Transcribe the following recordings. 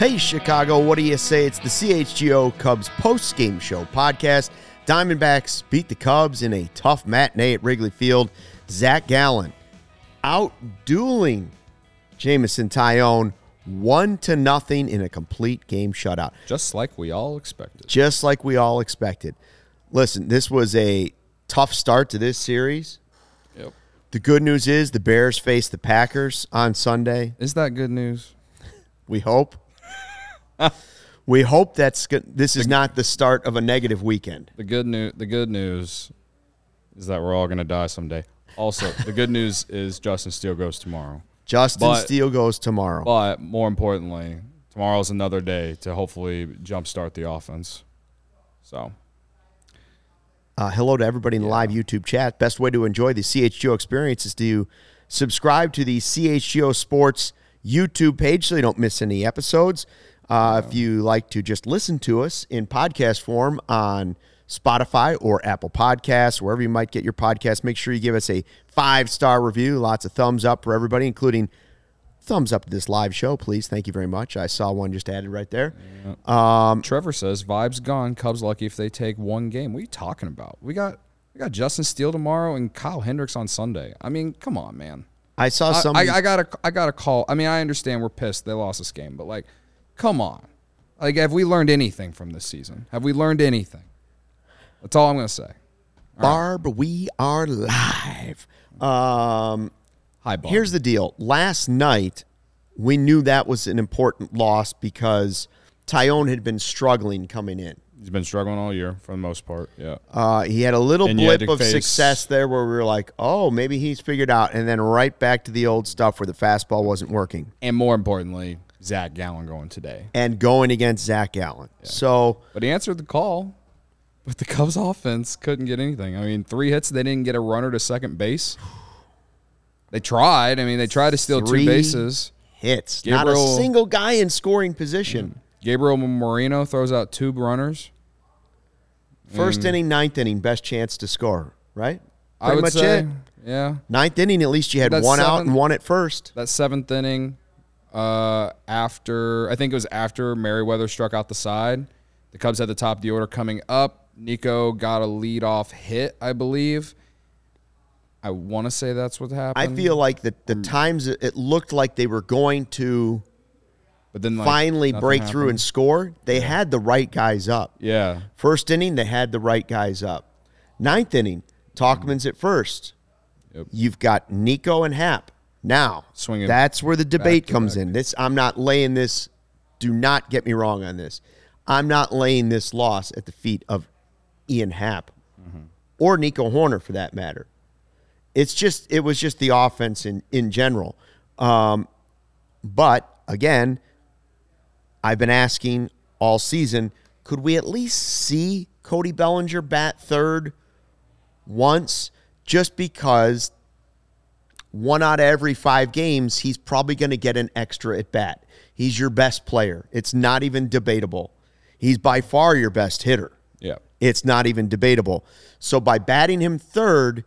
Hey, Chicago, what do you say? It's the CHGO Cubs post game show podcast. Diamondbacks beat the Cubs in a tough matinee at Wrigley Field. Zac Gallen out dueling Jameson Taillon one to nothing in a complete game shutout, Just like we all expected. just like we all expected. Listen, this was a tough start to this series. Yep. The good news is the Bears face the Packers on Sunday. Is that good news? We hope. We hope that's good. This is not the start of a negative weekend. The good news. The good news is that we're all gonna die someday. Also, the good news is Justin Steele goes tomorrow. Justin But- Steele goes tomorrow. But more importantly, tomorrow's another day to hopefully jumpstart the offense. So Uh, hello to everybody in the live YouTube chat. Best way to enjoy the CHGO experience is to subscribe to the CHGO Sports YouTube page so you don't miss any episodes. Uh, If you like to just listen to us in podcast form on Spotify or Apple Podcasts, wherever you might get your podcast, make sure you give us a five star review. Lots of thumbs up for everybody, including thumbs up to this live show, please. Thank you very much. I saw one just added right there. Trevor says vibes gone. Cubs lucky if they take one game. What are you talking about? We got we got Justin Steele tomorrow and Kyle Hendricks on Sunday. I mean, come on, man. I saw some. I, I gotta I gotta call. I mean, I understand we're pissed they lost this game, but like, come on. Like, have we learned anything from this season? Have we learned anything? That's all I'm gonna say. Barb, we are live. Um, Hi, Bob. here's the deal. Last night, we knew that was an important loss because Taillon had been struggling coming in. He's been struggling all year for the most part. Yeah. Uh, he had a little And blip of face- success there where we were like, oh, maybe he's figured out. And then right back to the old stuff where the fastball wasn't working And more importantly, Zac Gallen going today. and going against Zac Gallen. So, But he answered the call. But the Cubs offense couldn't get anything. I mean, three hits, they didn't get a runner to second base. They tried. I mean, they tried to steal Three two bases. hits. Not a single guy in scoring position. Gabriel Moreno throws out two runners. First inning, ninth inning, best chance to score, right? Mm. I would much say, it. yeah. Ninth inning, at least you had That's one out and one at first. That seventh inning, uh, after I think it was after Merryweather struck out the side, the Cubs had the top of the order coming up. Nico got a lead off hit, I believe. I want to say that's what happened. I feel like the, the times it looked like they were going to but then like, finally break through and score, they had the right guys up. yeah, First inning, they had the right guys up. Ninth inning, Tauchman's at first. Yep. You've got Nico and Happ. Now, Swinging that's where the debate comes back. in. This I'm not laying this. Do not get me wrong on this. I'm not laying this loss at the feet of Ian Happ Mm-hmm. or Nico Hoerner for that matter. It's just it was just the offense in in general. Um, but again, I've been asking all season, could we at least see Cody Bellinger bat third once? Just because one out of every five games, he's probably going to get an extra at bat. He's your best player. It's not even debatable. He's by far your best hitter. yeah. It's not even debatable. So by batting him third,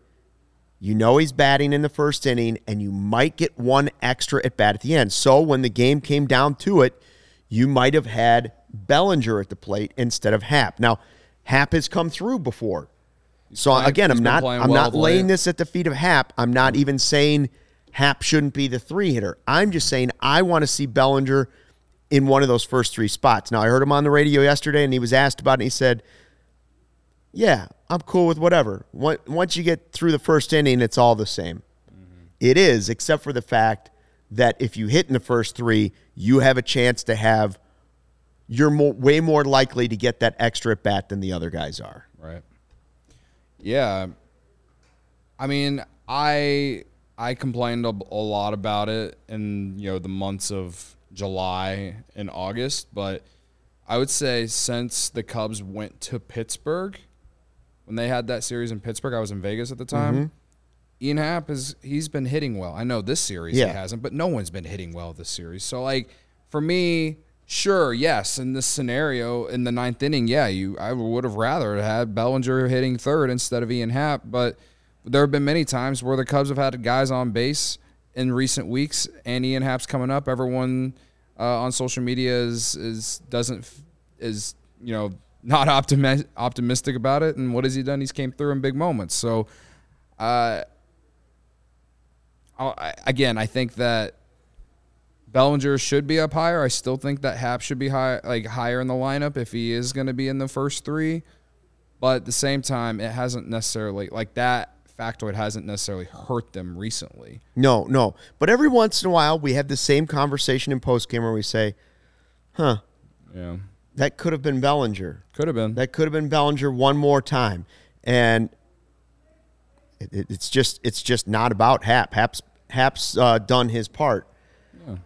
you know he's batting in the first inning, and you might get one extra at bat at the end. So when the game came down to it, you might have had Bellinger at the plate instead of Happ. Now, Happ has come through before. So playing- again, I'm not I'm well not laying this at the feet of Happ. I'm not even saying Happ shouldn't be the three hitter. I'm just saying I want to see Bellinger in one of those first three spots. Now I heard him on the radio yesterday, and he was asked about it. and He said, "Yeah, I'm cool with whatever. Once once you get through the first inning, it's all the same. It is, except for the fact that if you hit in the first three, you have a chance to have. You're more, way more likely to get that extra at bat than the other guys are. Right. Yeah. I mean, I I complained a, a lot about it in you know the months of July and August, but I would say since the Cubs went to Pittsburgh, when they had that series in Pittsburgh, I was in Vegas at the time. Mm-hmm. Ian Happ is he's been hitting well. I know this series Yeah. he hasn't, but no one's been hitting well this series. So like for me, sure, yes, in this scenario in the ninth inning, yeah, you I would have rather had Bellinger hitting third instead of Ian Happ, but there have been many times where the Cubs have had guys on base in recent weeks, and Ian Happ's coming up. Everyone uh, on social media is is doesn't is you know not optimi- optimistic about it. And what has he done? He's came through in big moments. So, uh, I, again, I think that Bellinger should be up higher. I still think that Happ should be high, like higher in the lineup if he is going to be in the first three. But at the same time, it hasn't necessarily like that factoid hasn't necessarily hurt them recently. No, no. But every once in a while, we have the same conversation in postgame where we say, huh, Yeah, that could have been Bellinger. could have been. That could have been Bellinger one more time. And it, it- it's just it's just not about Happ. Happ's Happ's uh, done his part.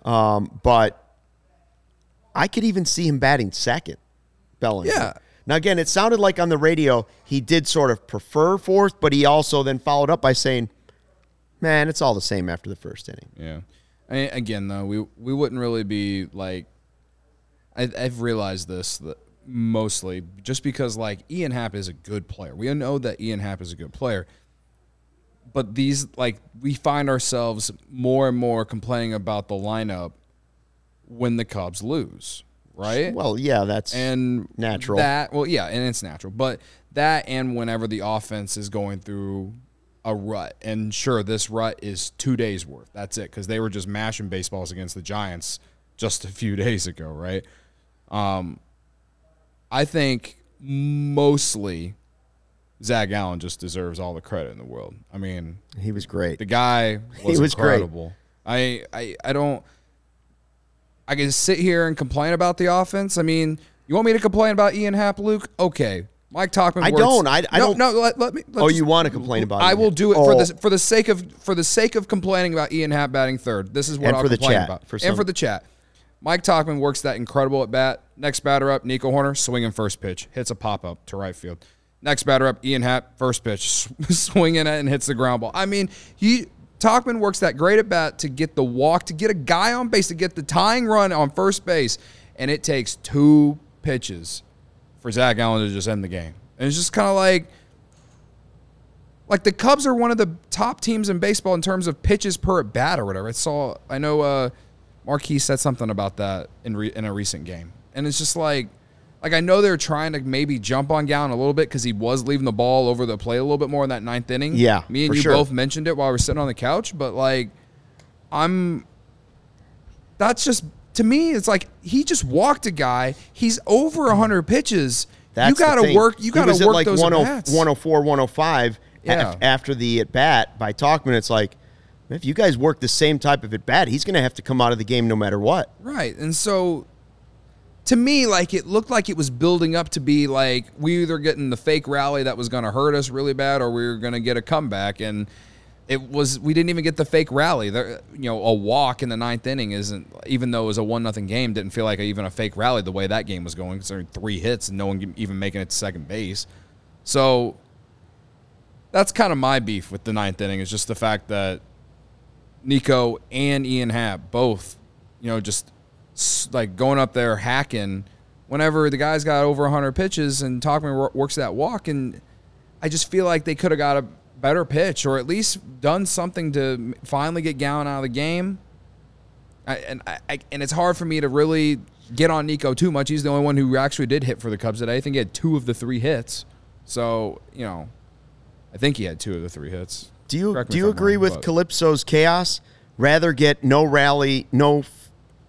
Um, but I could even see him batting second, Bellinger. Yeah. Now again, it sounded like on the radio he did sort of prefer fourth, but he also then followed up by saying, "Man, it's all the same after the first inning." Yeah. I mean, again, though, we we wouldn't really be like. I, I've realized this that mostly just because like Ian Happ is a good player. We know that Ian Happ is a good player. But these like we find ourselves more and more complaining about the lineup when the Cubs lose, right? Well, yeah, that's and natural. That well, yeah, and it's natural, but that and whenever the offense is going through a rut, and sure, this rut is two days worth. That's it, because they were just mashing baseballs against the Giants just a few days ago, right? Um, I think mostly Zac Gallen just deserves all the credit in the world. I mean, he was great. the guy was, was great. incredible. I, I I don't. I can sit here and complain about the offense. I mean, you want me to complain about Ian Happ, Luke? Okay, Mike Tauchman. I don't. I- I no, don't- No, let, let me. Oh, you want to complain about? I will do it for Oh, the for the sake of for the sake of complaining about Ian Happ batting third. This is what And I'll for the chat, about. for and for the chat. Mike Tauchman works that incredible at bat. Next batter up, Nico Hoerner, swinging first pitch, hits a pop up to right field. Next batter up, Ian Happ, first pitch, swinging it and hits the ground ball. I mean, he Tauchman works that great at bat to get the walk, to get a guy on base, to get the tying run on first base, and it takes two pitches for Zac Gallen to just end the game. And it's just kind of like, like the Cubs are one of the top teams in baseball in terms of pitches per at bat or whatever. I saw, I know uh, Marquee said something about that in re, in a recent game, and it's just like, like I know they're trying to maybe jump on Gallen a little bit because he was leaving the ball over the plate a little bit more in that ninth inning. Yeah, me and you sure. both mentioned it while we were sitting on the couch, but like, I'm. That's just to me. It's like he just walked a guy. He's over hundred pitches. That's you got to work. You got to work like those 10 at-bats. 104, 105 Yeah. af- after the at bat by Tauchman. It's like, if you guys work the same type of at bat, he's going to have to come out of the game no matter what. Right. And so to me, like it looked like it was building up to be like we either getting the fake rally that was going to hurt us really bad or we were going to get a comeback. And it was, we didn't even get the fake rally. There, you know, a walk in the ninth inning isn't, even though it was a one nothing game, didn't feel like even a fake rally the way that game was going, considering three hits and no one even making it to second base. So that's kind of my beef with the ninth inning is just the fact that Nico and Ian Happ both, you know, just like going up there hacking whenever the guy's got over 100 pitches and Tauchman wor- works that walk. And I just feel like they could have got a better pitch or at least done something to finally get Gallen out of the game. I, and I, I, and it's hard for me to really get on Nico too much. He's the only one who actually did hit for the Cubs today. I think he had two of the three hits. So, you know, I think he had two of the three hits. Do you do you agree wrong, with but- Calypso's chaos? Rather get no rally, no,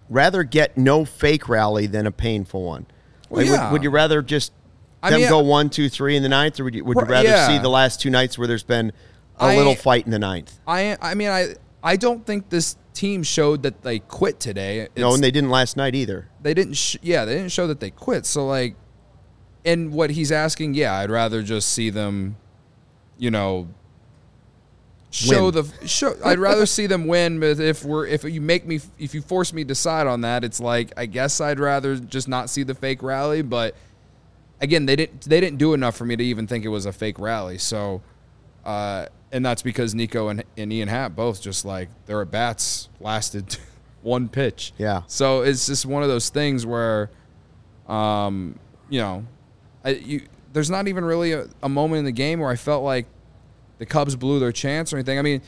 rather get no fake rally than a painful one. Like, would- yeah. would, you rather just I them mean, go one, two, three in the ninth, or would you, would you rather yeah. see the last two nights where there's been a I- little fight in the ninth? I I mean I I don't think this team showed that they quit today. no, and they didn't last night either. they didn't. Sh- yeah, they didn't show that they quit. So like, and what he's asking, yeah, I'd rather just see them, you know, show Win. the show. I'd rather see them win. But if we're if you make me if you force me to decide on that, it's like I guess I'd rather just not see the fake rally. But again, they didn't they didn't do enough for me to even think it was a fake rally. So. Uh, and that's because Nico and, and Ian Happ both just like their at bats lasted one pitch. Yeah. So it's just one of those things where, um, you know, I, you, there's not even really a, a moment in the game where I felt like the Cubs blew their chance or anything. I mean,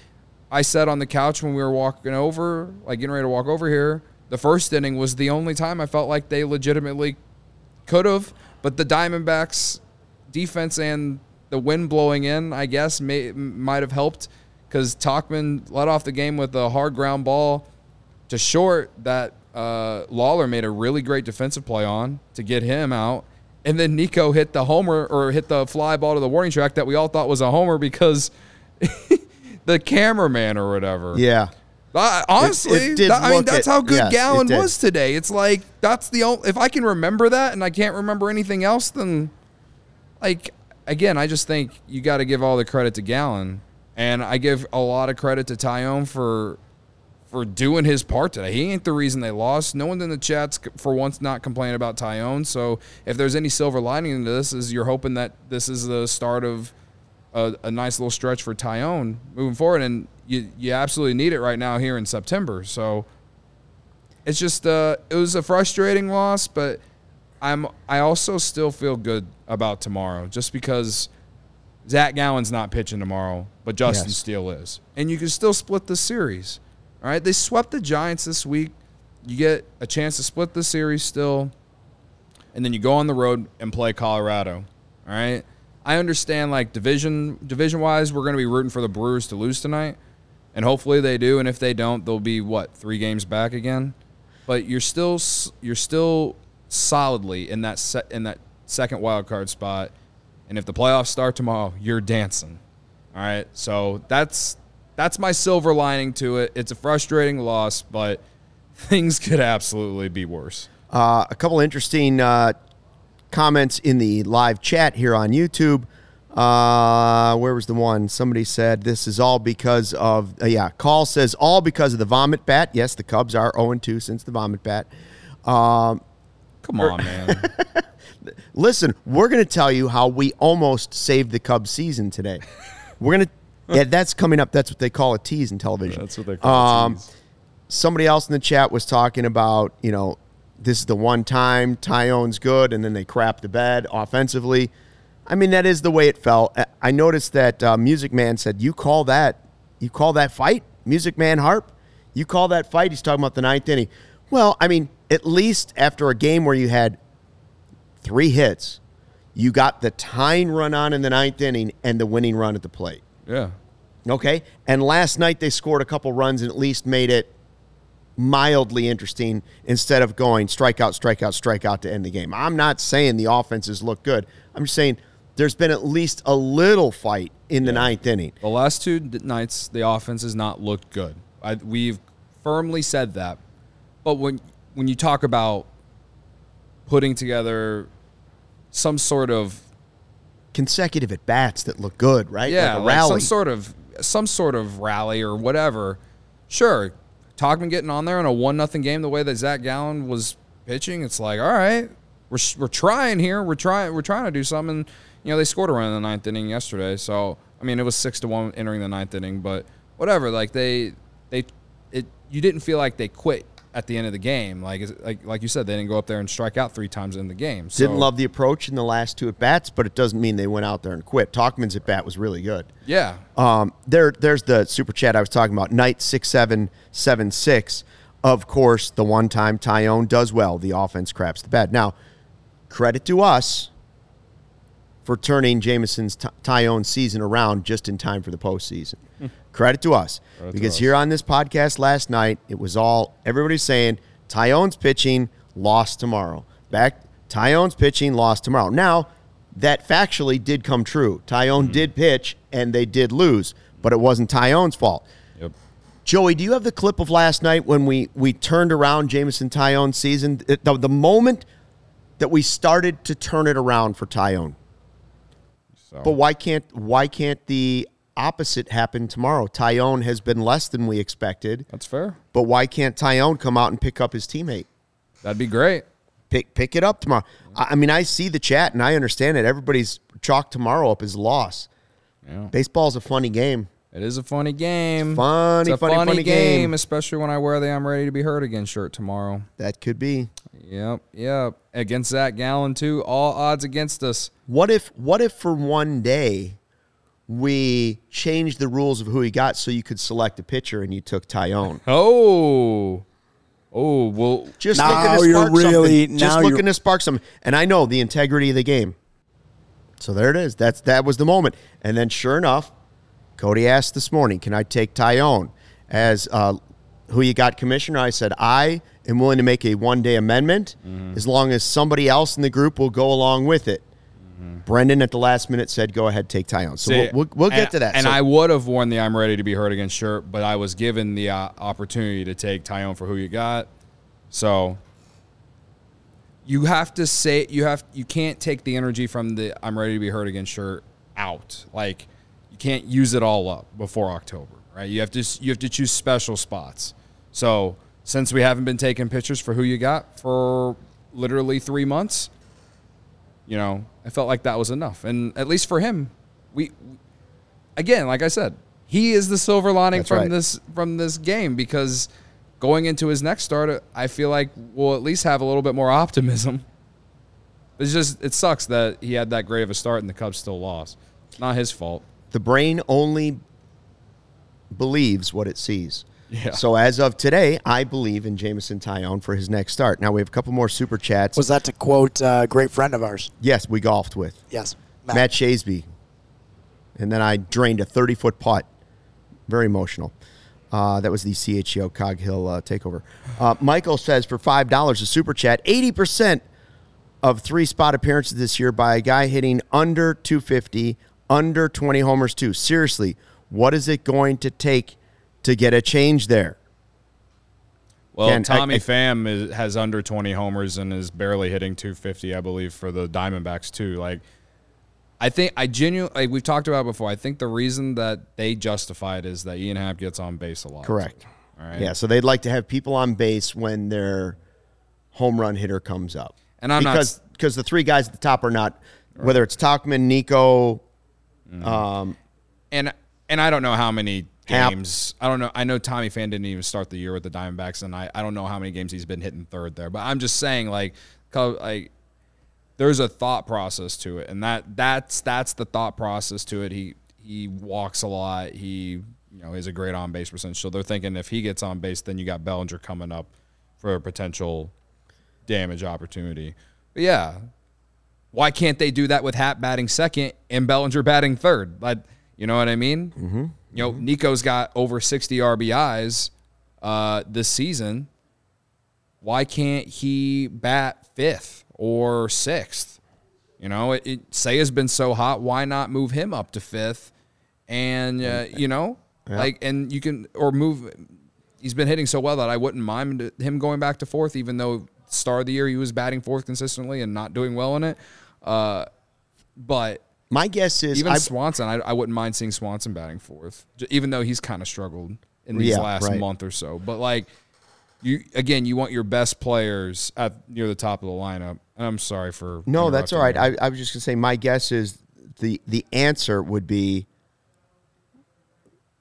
I said on the couch when we were walking over, like getting ready to walk over here, the first inning was the only time I felt like they legitimately could have. But the Diamondbacks defense and the wind blowing in, I guess, may, might have helped because Tauchman let off the game with a hard ground ball to short that uh, Lawlar made a really great defensive play on to get him out. And then Nico hit the homer or hit the fly ball to the warning track that we all thought was a homer because the cameraman or whatever. Yeah. Uh, honestly, It- it that- I mean that's it- how good yes, Gallen was today. It's like that's the only if I can remember that and I can't remember anything else, then like again, I just think you got to give all the credit to Gallen, and I give a lot of credit to Taillon for for doing his part today. He ain't the reason they lost. No one in the chats for once not complaining about Taillon. So if there's any silver lining into this, is you're hoping that this is the start of a, a nice little stretch for Taillon moving forward, and you you absolutely need it right now here in September. So it's just uh, it was a frustrating loss, but I'm I also still feel good about tomorrow, just because Zac Gallen's not pitching tomorrow, but Justin Yes. Steele is, and you can still split the series. All right, they swept the Giants this week. You get a chance to split the series still, and then you go on the road and play Colorado. All right. I understand like division division wise, we're going to be rooting for the Brewers to lose tonight, and hopefully they do. And if they don't, they'll be what three games back again. But you're still you're still solidly in that set in that second wild card spot. And if the playoffs start tomorrow, you're dancing. All right. So that's that's my silver lining to it. It's a frustrating loss, but things could absolutely be worse. Uh, a couple interesting uh, comments in the live chat here on YouTube. Uh, where was the one? Somebody said this is all because of uh, yeah. Call says all because of the vomit bat. Yes, the Cubs are 0 2 since the vomit bat. Um, Come on, man. listen, we're going to tell you how we almost saved the Cubs season today. We're going to. Yeah, that's coming up. That's what they call a tease in television. That's what they call Um, somebody else in the chat was talking about, you know, this is the one time Taillon's good, and then they crap the bed offensively. I mean, that is the way it felt. I- I noticed that uh, Music Man said, "You call that? You call that fight? Music Man Harp? You call that fight?" He's talking about the ninth inning. Well, I mean, at least after a game where you had three hits, you got the tying run on in the ninth inning and the winning run at the plate. Yeah. Okay. And last night they scored a couple runs and at least made it mildly interesting instead of going strikeout, strikeout, strikeout to end the game. I'm not saying the offenses look good. I'm just saying there's been at least a little fight in the ninth inning. The last two nights, the offense has not looked good. I, we've firmly said that. But when when you talk about putting together some sort of Consecutive at bats that look good, right? yeah, like a like some sort of some sort of rally or whatever. Sure, Tauchman getting on there in a one nothing game the way that Zac Gallen was pitching, it's like all right, we're we're trying here, we're trying we're trying to do something. You know, they scored a run in the ninth inning yesterday, so I mean it was six to one entering the ninth inning, but whatever. Like they they it you didn't feel like they quit at the end of the game. Like like like you said, they didn't go up there and strike out three times in the game. So, Didn't love the approach in the last two at bats, but it doesn't mean they went out there and quit. Tauchman's at bat was really good. Yeah, Um, there, there's the super chat I was talking about. Knight six seven seven six. Of course, the one time Taillon does well. The offense craps the bed. Now, credit to us for turning Jameson's Ty- Taillon season around just in time for the postseason. Credit to us Credit to because us. here on this podcast last night, it was all everybody's saying Taillon's pitching lost tomorrow. Back Taillon's pitching lost tomorrow. Now that factually did come true. Taillon Mm-hmm. did pitch and they did lose, but it wasn't Taillon's fault. yep. Joey, do you have the clip of last night when we we turned around Jameson Taillon's season? The, the moment that we started to turn it around for Taillon. So But why can't why can't the opposite happen tomorrow? Taillon has been less than we expected, that's fair. but why can't Taillon come out and pick up his teammate? That'd be great. Pick pick it up tomorrow. I, I mean, I see the chat and I understand it. Everybody's chalked tomorrow up as loss. Yeah. Baseball's a funny game. It is a funny game. Funny, it's a funny, funny game. especially when I wear the "I'm ready to be hurt again" shirt tomorrow. That could be. Yep, yep. Against Zac Gallen too. All odds against us. What if what if for one day we changed the rules of who he got so you could select a pitcher and you took Taillon? Oh, Oh well, Just Now looking to you're spark really- something. Just looking to spark something. And I know the integrity of the game. So there it is. That's that was the moment. And then sure enough, Cody asked this morning, "Can I take Taillon as uh, who you got commissioner?" I said, "I am willing to make a one day amendment Mm-hmm. as long as somebody else in the group will go along with it." Brendan at the last minute said, "Go ahead, take Taillon." So See, we'll, we'll, we'll get and- to that. And So- I would have worn the "I'm ready to be hurt again" shirt, but I was given the uh, opportunity to take Taillon for who you got. So you have to say you have you can't take the energy from the "I'm ready to be hurt again" shirt out. Like you can't use it all up before October, right? You have to you have to choose special spots. So since we haven't been taking pictures for who you got for literally three months, you know, I felt like that was enough. And at least for him, we again, like I said, he is the silver lining That's from right. this from this game because going into his next start, I feel like we'll at least have a little bit more optimism. It's just it sucks that he had that great of a start and the Cubs still lost. It's not his fault. the brain only believes what it sees. Yeah. So as of today, I believe in Jameson Taillon for his next start. Now we have a couple more super chats. Was that to quote a great friend of ours? yes, we golfed with Yes. Matt, Shasby, and then I drained a thirty foot putt. Very emotional. Uh, that was the CHGO Cog Hill uh, takeover. Uh, Michael says for five dollars a super chat, eighty percent of three spot appearances this year by a guy hitting under 250, under 20 homers too. Seriously, what is it going to take to get a change there? Well, Ken, Tommy I- Pham is, has under 20 homers and is barely hitting 250, I believe, for the Diamondbacks too. Like, I think I genuinely like we've talked about before. I think the reason that they justify it is that Ian Happ gets on base a lot. Correct. All right. Yeah, so they'd like to have people on base when their home run hitter comes up. And I'm not because because the three guys at the top are not whether it's Talkman, Nico, um, and and I don't know how many Happ. games. I don't know. I know Tommy Pham didn't even start the year with the Diamondbacks, and I, I don't know how many games he's been hitting third there. But I'm just saying, like, like there's a thought process to it, and that that's that's the thought process to it. He he walks a lot. He you know is a great on base percentage. So they're thinking if he gets on base, then you got Bellinger coming up for a potential damage opportunity. But yeah, why can't they do that with Happ batting second and Bellinger batting third? Like, you know what I mean? Mm-hmm. You know, Nico's got over 60 RBIs uh, this season. Why can't he bat fifth or sixth? You know, it, it Say has been so hot. Why not move him up to fifth? And uh, you know, like, and you can or move. He's been hitting so well that I wouldn't mind him going back to fourth, even though star of the year he was batting fourth consistently and not doing well in it. Uh, but my guess is even I, Swanson, I, I wouldn't mind seeing Swanson batting fourth, even though he's kind of struggled in these Yeah, last right. month or so. But like, you again, you want your best players at near the top of the lineup. And I'm sorry for no, that's all right. I, I was just gonna say my guess is the the answer would be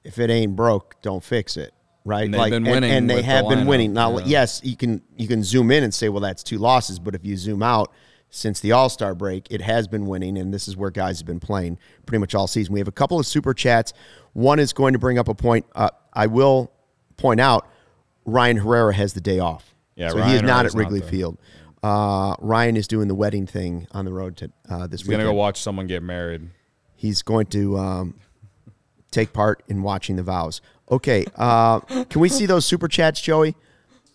if it ain't broke, don't fix it. Right, And been winning and, they with the have been lineup, winning. Now, yeah. yes, you can you can zoom in and say, well, that's two losses. But if you zoom out, since the All Star break, it has been winning, and this is where guys have been playing pretty much all season. We have a couple of super chats. One is going to bring up a point. Uh, I will point out Ryan Herrera has the day off. Yeah, so he is not at Herrera's not Wrigley there. Field. Uh, Ryan is doing the wedding thing on the road to uh, this He's gonna go watch someone get married. He's going to um, take part in watching the vows. Okay, uh, can we see those super chats, Joey?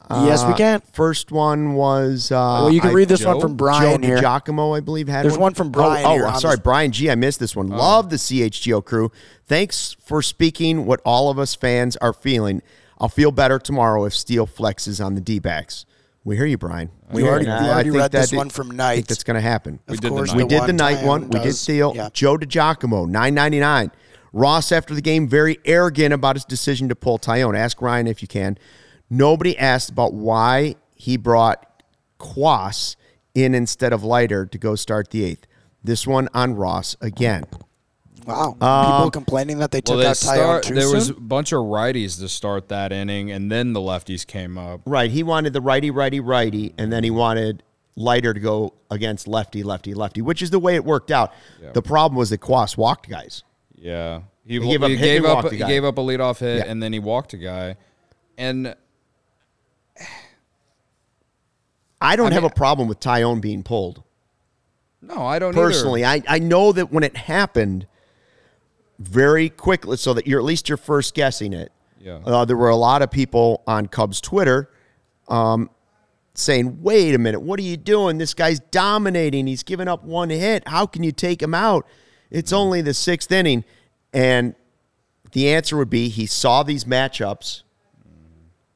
Yes, we Uh, can. First one was. Uh, Well, you can I- read this Joe- one from Brian Joe here. Giacomo, I believe, had it. There's one from Brian Oh, here oh on sorry, this- Brian G. I missed this one. Love the CHGO crew. Thanks for speaking what all of us fans are feeling. I'll feel better tomorrow if Steele flexes on the D-backs. We hear you, Brian. We You hear already- you. you I already think read this that- one from I think Knight. that's going to happen. Of did the course, night We did the night Taillon one. We did does- Steele. yeah. Joe DiGiacomo, nine ninety nine. Ross after the game, very arrogant about his decision to pull Tyone. Ask Ryan if you can. Nobody asked about why he brought Cuas in instead of Leiter to go start the eighth. This one on Ross again. Wow. Um, People complaining that they took Well, they out Taillon start, too there was a bunch of righties to start that inning, and then the lefties came up. Right. He wanted the righty, righty, righty, and then he wanted Leiter to go against lefty, lefty, lefty, which is the way it worked out. The problem was that Cuas walked guys. Yeah, he, gave up he a hit gave up he gave up a leadoff hit, Yeah. and then he walked a guy, and I don't I have mean- a problem with Taillon being pulled. No, I don't either. personally. I, I know that when it happened very quickly, so that you're at least you're first guessing it. Yeah. Uh, there were a lot of people on Cubs Twitter um, saying, wait a minute, what are you doing? This guy's dominating. He's giving up one hit. How can you take him out? It's only the sixth inning. And the answer would be he saw these matchups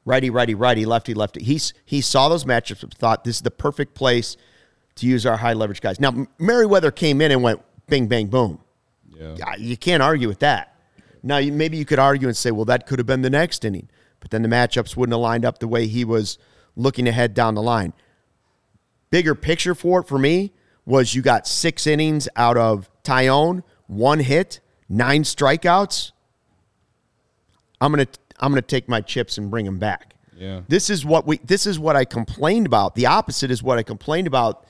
righty, righty, righty, lefty, lefty. He's, he saw those matchups and thought this is the perfect place to use our high leverage guys. Now, Merryweather came in and went bing, bang, boom. Yeah. You can't argue with that. Now, you, maybe you could argue and say, well, that could have been the next inning, but then the matchups wouldn't have lined up the way he was looking ahead down the line. Bigger picture for it for me was you got six innings out of Taillon, one hit, nine strikeouts. I'm gonna I'm gonna take my chips and bring them back. Yeah. This is what we this is what I complained about. The opposite is what I complained about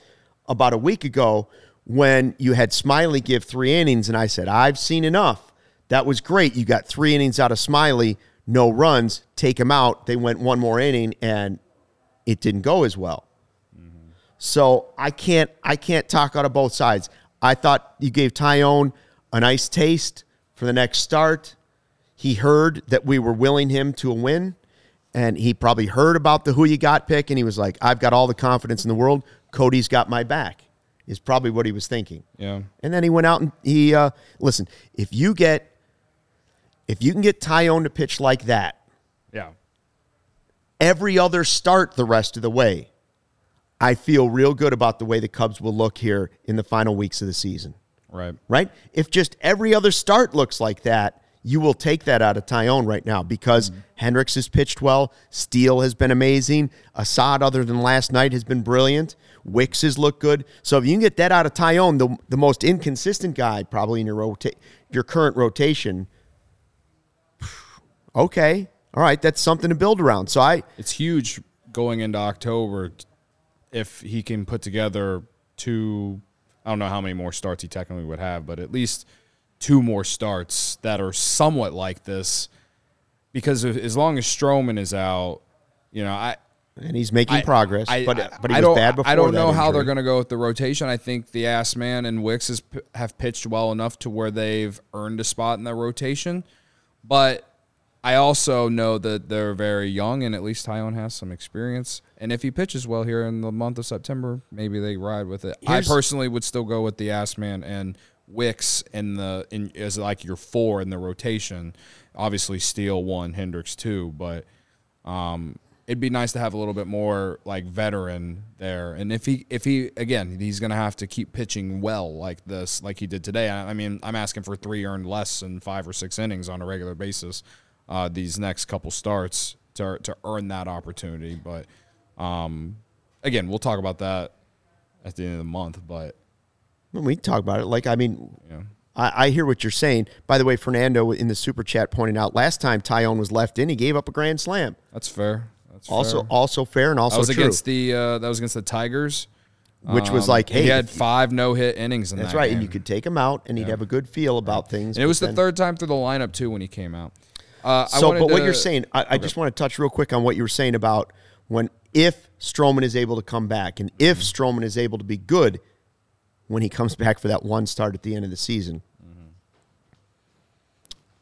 about a week ago when you had Smyly give three innings and I said, I've seen enough. That was great. You got three innings out of Smyly, no runs, take him out. They went one more inning and it didn't go as well. Mm-hmm. So I can't I can't talk out of both sides. I thought you gave Taillon a nice taste for the next start. He heard that we were willing him to a win, and he probably heard about the who you got pick, and he was like, "I've got all the confidence in the world. Cody's got my back." Is probably what he was thinking. Yeah. And then he went out and he uh, listen. If you get if you can get Taillon to pitch like that, Yeah. every other start the rest of the way, I feel real good about the way the Cubs will look here in the final weeks of the season. Right. Right? If just every other start looks like that, you will take that out of Taillon right now because mm-hmm. Hendricks has pitched well. Steele has been amazing. Assad, other than last night, has been brilliant. Wicks has looked good. So if you can get that out of Taillon, the, the most inconsistent guy probably in your rota- your current rotation, okay. All right, that's something to build around. So I It's huge going into October if he can put together two. I don't know how many more starts he technically would have, but at least two more starts that are somewhat like this. Because if, as long as Stroman is out, you know, I and he's making I- progress, I- but I- but he I was don't, bad before. I don't know how injury. they're going to go with the rotation. I think the Ass Man and Wicks has, have pitched well enough to where they've earned a spot in the rotation, but I also know that they're very young, and at least Taillon has some experience. And if he pitches well here in the month of September, maybe they ride with it. Here's- I personally would still go with the Ass Man and Wicks in the in as like your four in the rotation. Obviously, Steele one, Hendricks two, but um, it'd be nice to have a little bit more like veteran there. And if he if he again, he's gonna have to keep pitching well like this, like he did today. I, I mean, I'm asking for three earned less than five or six innings on a regular basis. Uh, these next couple starts to to earn that opportunity, but um, again, we'll talk about that at the end of the month. But we can talk about it. Like, I mean, Yeah. I, I hear what you're saying. By the way, Fernando in the super chat pointed out last time Taillon was left in, he gave up a grand slam. that's fair. That's Also, fair. also fair and also that was true. against the uh, that was against the Tigers, Which was Um, like, hey, he had five no hit innings in That's that right, game. and you could take him out, and he'd have a good feel about things. And it was the then- third time through the lineup too when he came out. Uh, So, but what to- you're saying, I, I just want to touch real quick on what you were saying about when if Stroman is able to come back, and if Mm-hmm. Stroman is able to be good when he comes back for that one start at the end of the season. Mm-hmm.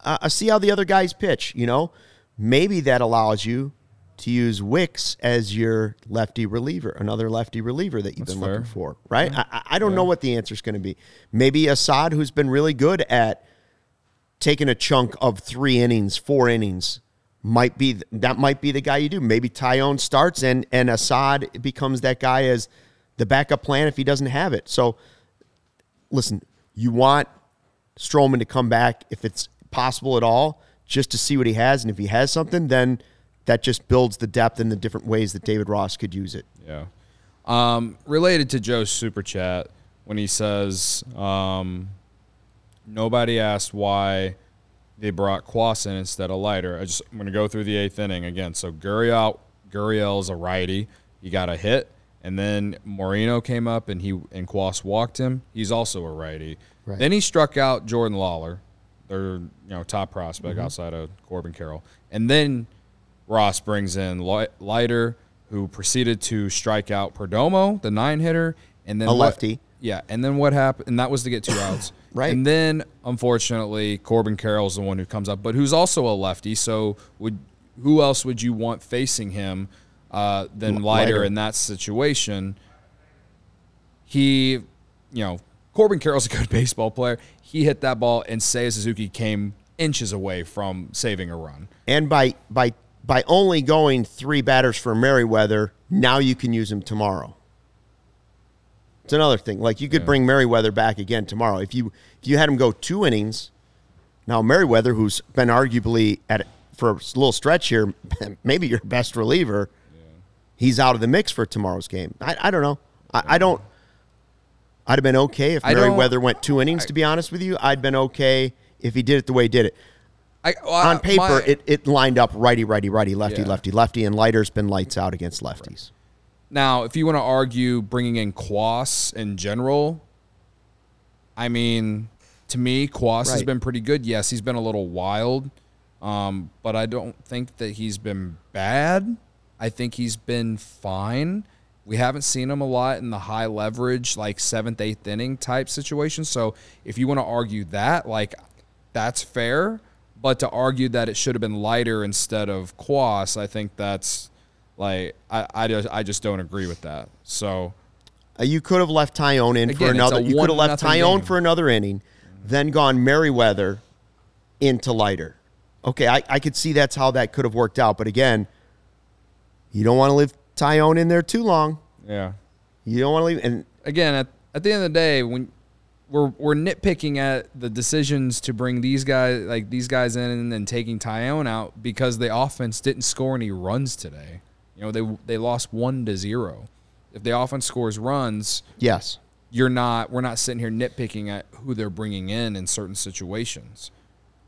Uh, I see how the other guys pitch. You know, maybe that allows you to use Wicks as your lefty reliever, another lefty reliever that you've That's been fair. looking for, right? I- I, I don't know what the answer is going to be. Maybe Assad, who's been really good at taking a chunk of three innings, four innings, might be that might be the guy you do. Maybe Taillon starts and and Assad becomes that guy as the backup plan if he doesn't have it. So listen, you want Stroman to come back if it's possible at all, just to see what he has, and if he has something, then that just builds the depth in the different ways that David Ross could use it. Yeah. Um, related to Joe's super chat when he says um, nobody asked why they brought Cuas in instead of Leiter. I just I'm gonna go through the eighth inning again. So Gurriel Gurriel's a righty. He got a hit, and then Moreno came up and he and Cuas walked him. He's also a righty. Right. Then he struck out Jordan Lawlar, their you know top prospect mm-hmm. outside of Corbin Carroll, and then Ross brings in Leiter, who proceeded to strike out Perdomo, the nine hitter, and then A what- lefty. yeah, and then what happened? And that was to get two outs. Right. And then unfortunately, Corbin Carroll's the one who comes up, but who's also a lefty. So would who else would you want facing him uh, than Leiter, Leiter. in that situation? He, you know, Corbin Carroll's a good baseball player. He hit that ball, and Seiya Suzuki came inches away from saving a run. And by by by only going three batters for Merryweather, now you can use him tomorrow. It's another thing. Like you could bring Merryweather back again tomorrow. If you if you had him go two innings, now Merryweather, who's been arguably at for a little stretch here, maybe your best reliever, he's out of the mix for tomorrow's game. I, I don't know. I, I don't. I'd have been okay if I Merryweather went two innings. to be honest with you, I'd been okay if he did it the way he did it I, well, on paper, my- it, it lined up righty, righty, righty, lefty, Yeah. lefty, lefty, and Leiter's been lights out against lefties. Now, if you want to argue bringing in Cuas in general, I mean, to me, Cuas has been pretty good. Yes, he's been a little wild, um, but I don't think that he's been bad. I think he's been fine. We haven't seen him a lot in the high leverage, like seventh, eighth inning type situation. So if you want to argue that, like, that's fair. But to argue that it should have been Leiter instead of Cuas, I think that's like I, I just I just don't agree with that. So Uh, you could have left Taillon in for Again, it's another. You could have left Taillon game. for another inning, then gone Merryweather into Leiter. Okay, I, I could see that's how that could have worked out. But again, you don't want to leave Taillon in there too long. yeah. You don't want to leave. And Again, at, at the end of the day, when we're we're nitpicking at the decisions to bring these guys like these guys in and then taking Taillon out because the offense didn't score any runs today. You know, they they lost one to zero. If the offense scores runs, yes, you're not we're not sitting here nitpicking at who they're bringing in in certain situations.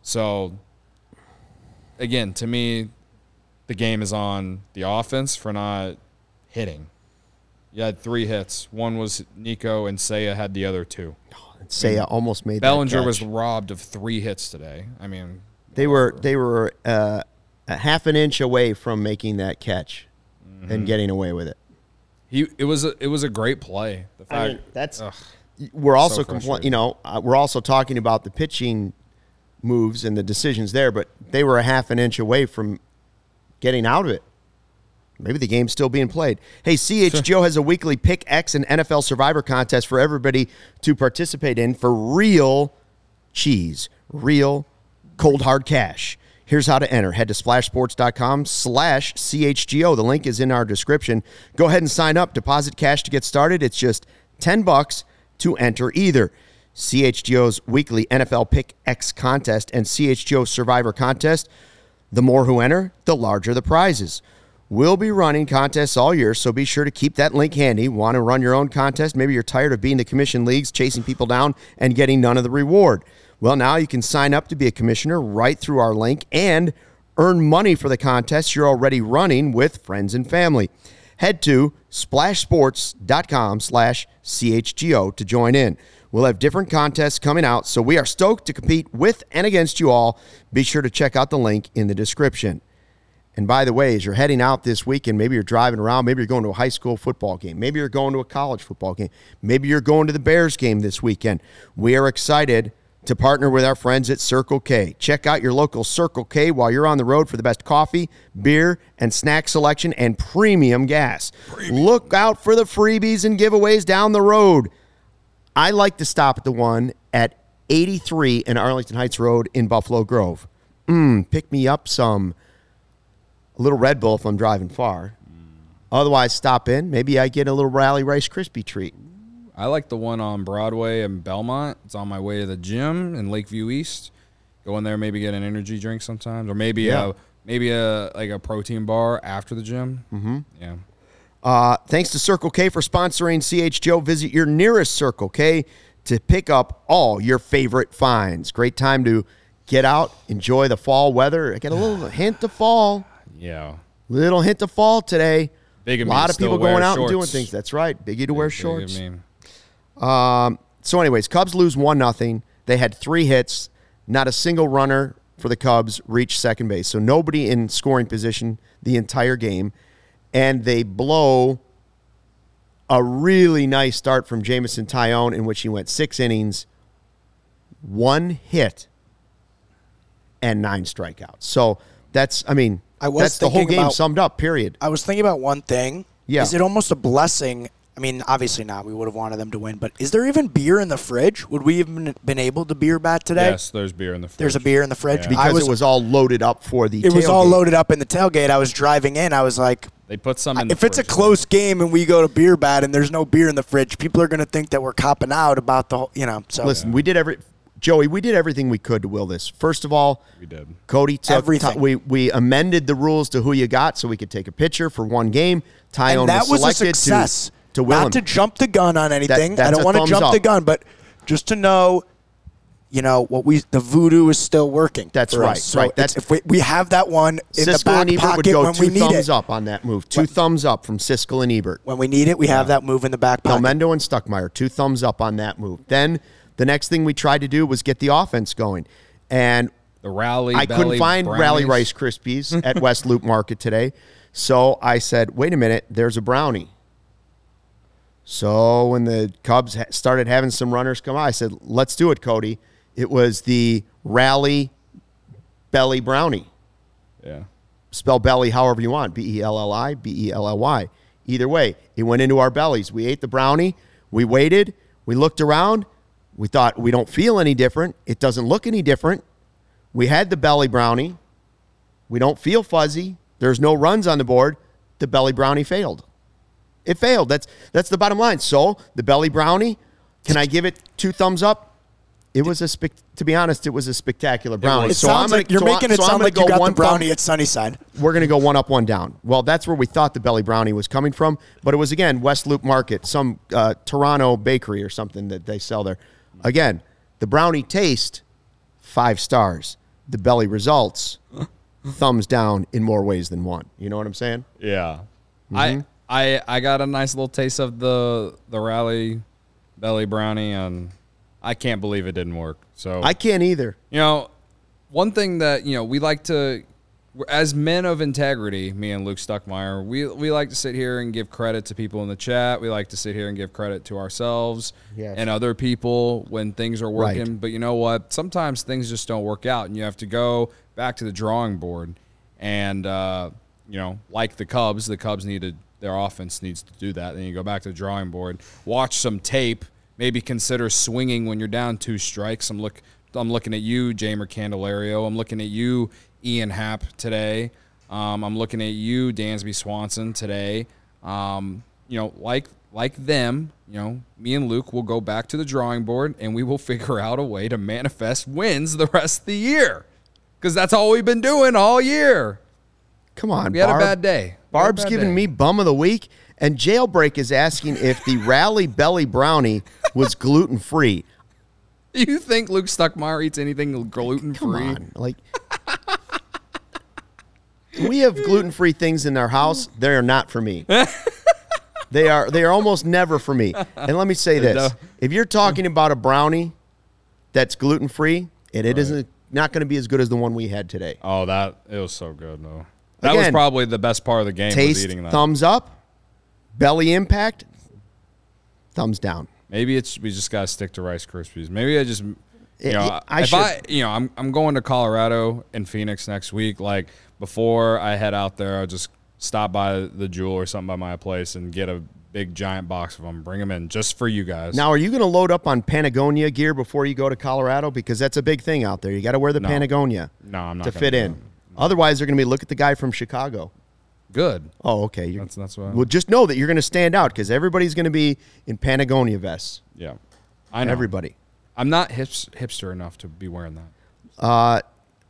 So again, to me, the game is on the offense for not hitting. You had three hits. One was Nico, and Seiya had the other two. Seiya almost made that Bellinger was robbed of three hits today. I mean, They were they were uh, a half an inch away from making that catch Mm-hmm. and getting away with it. he it was a, it was a great play. The fact I mean, that's Ugh. we're also So compl- you know uh, we're also talking about the pitching moves and the decisions there, but they were a half an inch away from getting out of it. Maybe the game's still being played. Hey, CHGO has a weekly Pick X and NFL Survivor contest for everybody to participate in for real cheese, real cold hard cash. Here's how to enter. Head to splashsports.com slash CHGO. The link is in our description. Go ahead and sign up. Deposit cash to get started. It's just 10 bucks to enter either. CHGO's weekly NFL Pick X contest and CHGO Survivor contest. The more who enter, the larger the prizes. We'll be running contests all year, so be sure to keep that link handy. Want to run your own contest? Maybe you're tired of being the commission leagues, chasing people down, and getting none of the reward. Well, now you can sign up to be a commissioner right through our link and earn money for the contests you're already running with friends and family. Head to splashsports.com slash CHGO to join in. We'll have different contests coming out, so we are stoked to compete with and against you all. Be sure to check out the link in the description. And by the way, as you're heading out this weekend, maybe you're driving around, maybe you're going to a high school football game, maybe you're going to a college football game, maybe you're going to the Bears game this weekend. We are excited to partner with our friends at Circle K. Check out your local Circle K while you're on the road for the best coffee, beer, and snack selection and premium gas. Look out for the freebies and giveaways down the road. I like to stop at the one at 83 in Arlington Heights Road in Buffalo Grove. Mm, pick me up some a little Red Bull if I'm driving far. Otherwise, stop in. Maybe I get a little Rally Rice Krispie treat. I like the one on Broadway and Belmont. It's on my way to the gym in Lakeview East. Go in there, maybe get an energy drink sometimes, or maybe Yeah. a maybe a like a protein bar after the gym. Mm-hmm. Yeah. Uh, thanks to Circle K for sponsoring CHGO. Visit your nearest Circle K to pick up all your favorite finds. Great time to get out, enjoy the fall weather. I get a little hint of fall. Yeah. Little hint of fall today. Big a lot of people going out and doing things. That's right. Biggie to wear Big of shorts. Um, so, anyways, Cubs lose one nothing. They had three hits. Not a single runner for the Cubs reached second base. So nobody in scoring position the entire game. And they blow a really nice start from Jameson Taillon in which he went six innings, one hit, and nine strikeouts. So that's, I mean, I was that's the whole game about- summed up. Period. I was thinking about one thing. Yeah. Is it almost a blessing? I mean, obviously not. We would have wanted them to win, but is there even beer in the fridge? Would we even been able to beer bat today? Yes, there's beer in the fridge. There's a beer in the fridge. Yeah. because was, it was all loaded up for the. it was all loaded up in the tailgate. I was driving in. I was like, They put some in. the if it's a fridge. close game and we go to beer bat and there's no beer in the fridge, people are going to think that we're copping out about the whole, you know. So Listen, we did every Joey. We did everything we could to will this. First of all, we did. Cody took Everything. we we amended the rules to who you got so we could take a picture for one game. Taillon and that was, a selected success. to to will Not to jump the gun on anything. that's I don't want to thumbs jump the gun, but just to know, you know, what we the voodoo is still working. That's right, us. So right. it's- That's- if we, we have that one in the back and Ebert would pocket go when two we need thumbs it. up on that move. Two thumbs up from Siskel and Ebert. When we need it, we have that move in the back pocket. Belmendo and Stuckmeyer, two thumbs up on that move. Then the next thing we tried to do was get the offense going. And The rally. I couldn't Belly find Rally Rice Krispies at West Loop Market today. So I said, wait a minute, there's a brownie. So when the Cubs started having some runners come out, I said, let's do it, Cody. It was the Rally Belly Brownie. Yeah. Spell belly however you want B E L L I, B E L L Y. Either way, it went into our bellies. We ate the brownie. We waited. We looked around. We thought we don't feel any different. It doesn't look any different. We had the belly brownie. We don't feel fuzzy. There's no runs on the board. The belly brownie failed. It failed. That's that's the bottom line. So the belly brownie, can I give it two thumbs up? It was a spec- to be honest, it was a spectacular brownie. It so I'm gonna, like you're so I- making it so I'm sound gonna like you got one the brownie thumb- at Sunnyside. we're going to go one up, one down. Well, that's where we thought the belly brownie was coming from, but it was again West Loop Market, some uh, Toronto bakery or something that they sell there. Again, the brownie taste five stars. The belly results thumbs down in more ways than one. You know what I'm saying? Yeah. Mm-hmm. I I I got a nice little taste of the the rally belly brownie and I can't believe it didn't work. So I can't either. you know, one thing that you know we like to, as men of integrity, me and Luke Stuckmeyer, we we like to sit here and give credit to people in the chat. We like to sit here and give credit to ourselves Yes. and other people when things are working. Right. But you know what? Sometimes things just don't work out, and you have to go back to the drawing board. And uh, you know, like the Cubs, the Cubs needed their offense needs to do that. Then you go back to the drawing board, watch some tape, maybe consider swinging when you're down two strikes. I'm look, I'm looking at you, Jeimer Candelario. I'm looking at you, Ian Happ today. Um, I'm looking at you, Dansby Swanson today. Um, you know, like like them, you know, me and Luke will go back to the drawing board and we will figure out a way to manifest wins the rest of the year. Because that's all we've been doing all year. Come on, We had Barb. a bad day. We had a Barb's bad giving day. me bum of the week, and Jailbreak is asking if the Rally Belly Brownie was gluten free. You think Luke Stuckmeyer eats anything gluten Come free? on, like we have gluten free things in our house. They are not for me. they are they are almost never for me. And let me say this: No. if you're talking about a brownie that's gluten free, and it not not going to be as good as the one we had today. Oh, that it was so good though. That was probably the best part of the game. Taste eating that. thumbs up, belly impact thumbs down. Maybe it's we just gotta stick to Rice Krispies. Maybe I just you know it- I if should- I you know I'm I'm going to Colorado and Phoenix next week. Like before I head out there, I'll just stop by the Jewel or something by my place and get a big giant box of them. Bring them in just for you guys. Now, are you going to load up on Patagonia gear before you go to Colorado? Because that's a big thing out there. You got to wear the No. Patagonia no, I'm not to fit in. Otherwise, they're going to be look at the guy from Chicago. Good. Oh, okay. You're, That's that's what. well, just know that you're going to stand out because everybody's going to be in Patagonia vests. yeah, I know. Everybody. I'm not hips, hipster enough to be wearing that. Uh,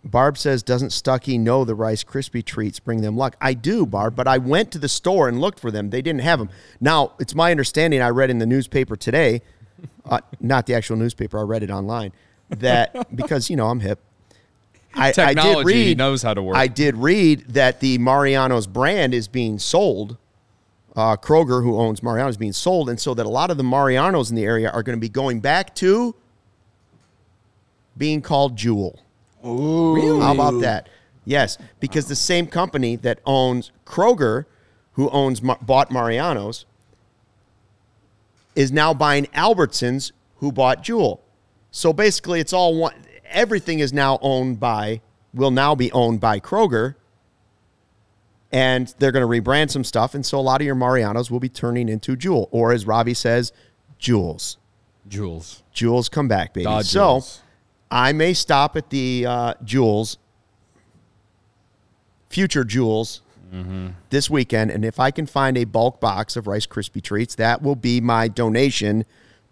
Barb says, doesn't Stucky know the Rice Krispie treats bring them luck? I do, Barb, but I went to the store and looked for them. They didn't have them. Now, it's my understanding, I read in the newspaper today, uh, not the actual newspaper, I read it online, that because, you know, I'm hip. I, I did read, knows how to work. I did read that the Mariano's brand is being sold. Uh, Kroger, who owns Mariano's, is being sold, and so that a lot of the Mariano's in the area are going to be going back to being called Jewel. Ooh. How about that? Yes, because the same company that owns Kroger, who owns bought Mariano's, is now buying Albertsons, who bought Jewel. So basically, it's all one. Everything is now owned by, will now be owned by Kroger, and they're going to rebrand some stuff. And so a lot of your Marianos will be turning into Jewel, or as Ravi says, Jewels. Jules. Jewels come back, baby. Dodge so Jules. I may stop at the uh, Jewels, future Jewels, this weekend, and if I can find a bulk box of Rice Krispie treats, that will be my donation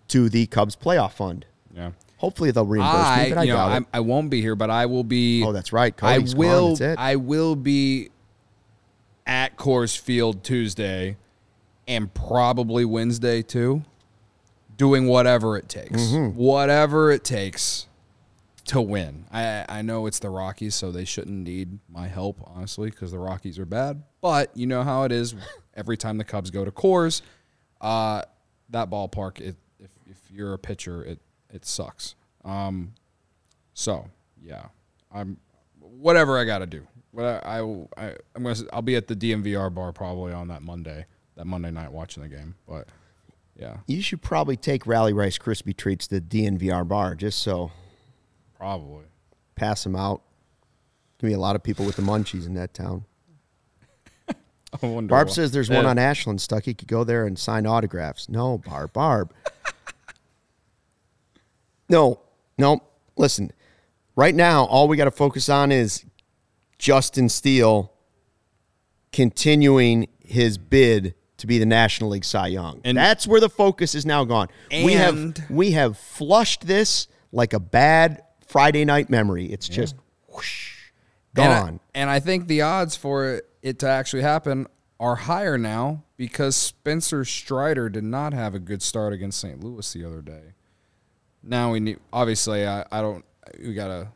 to the Cubs playoff fund. Yeah. Hopefully they'll reimburse I, me, but I you know, doubt I, it. I won't be here, but I will be. Oh, that's right. I Cody's gone. will. That's it. I will be at Coors Field Tuesday, and probably Wednesday too, doing whatever it takes. Mm-hmm. Whatever it takes to win. I I know it's the Rockies, so they shouldn't need my help, honestly, because the Rockies are bad. But you know how it is. Every time the Cubs go to Coors, uh, that ballpark, it, if if you're a pitcher, it it sucks. Um, so yeah, I'm whatever I got to do. What I, I I I'm gonna I'll be at the DNVR bar probably on that Monday, that Monday night watching the game. But yeah, you should probably take Rally Rice Krispie treats to the DNVR bar just so probably. pass them out. Gonna be a lot of people with the munchies in that town. I wonder Barb why- says there's Yeah. one on Ashland stuck. He could go there and sign autographs. No, Barb, Barb. No, no. Listen, right now, all we got to focus on is Justin Steele continuing his bid to be the National League Cy Young. And- That's where the focus is now gone. we have we have flushed this like a bad Friday night memory. It's just whoosh, And I- gone. And I, think the odds for it to actually happen are higher now because Spencer Strider did not have a good start against St. Louis the other day. Now we need obviously I, I don't we gotta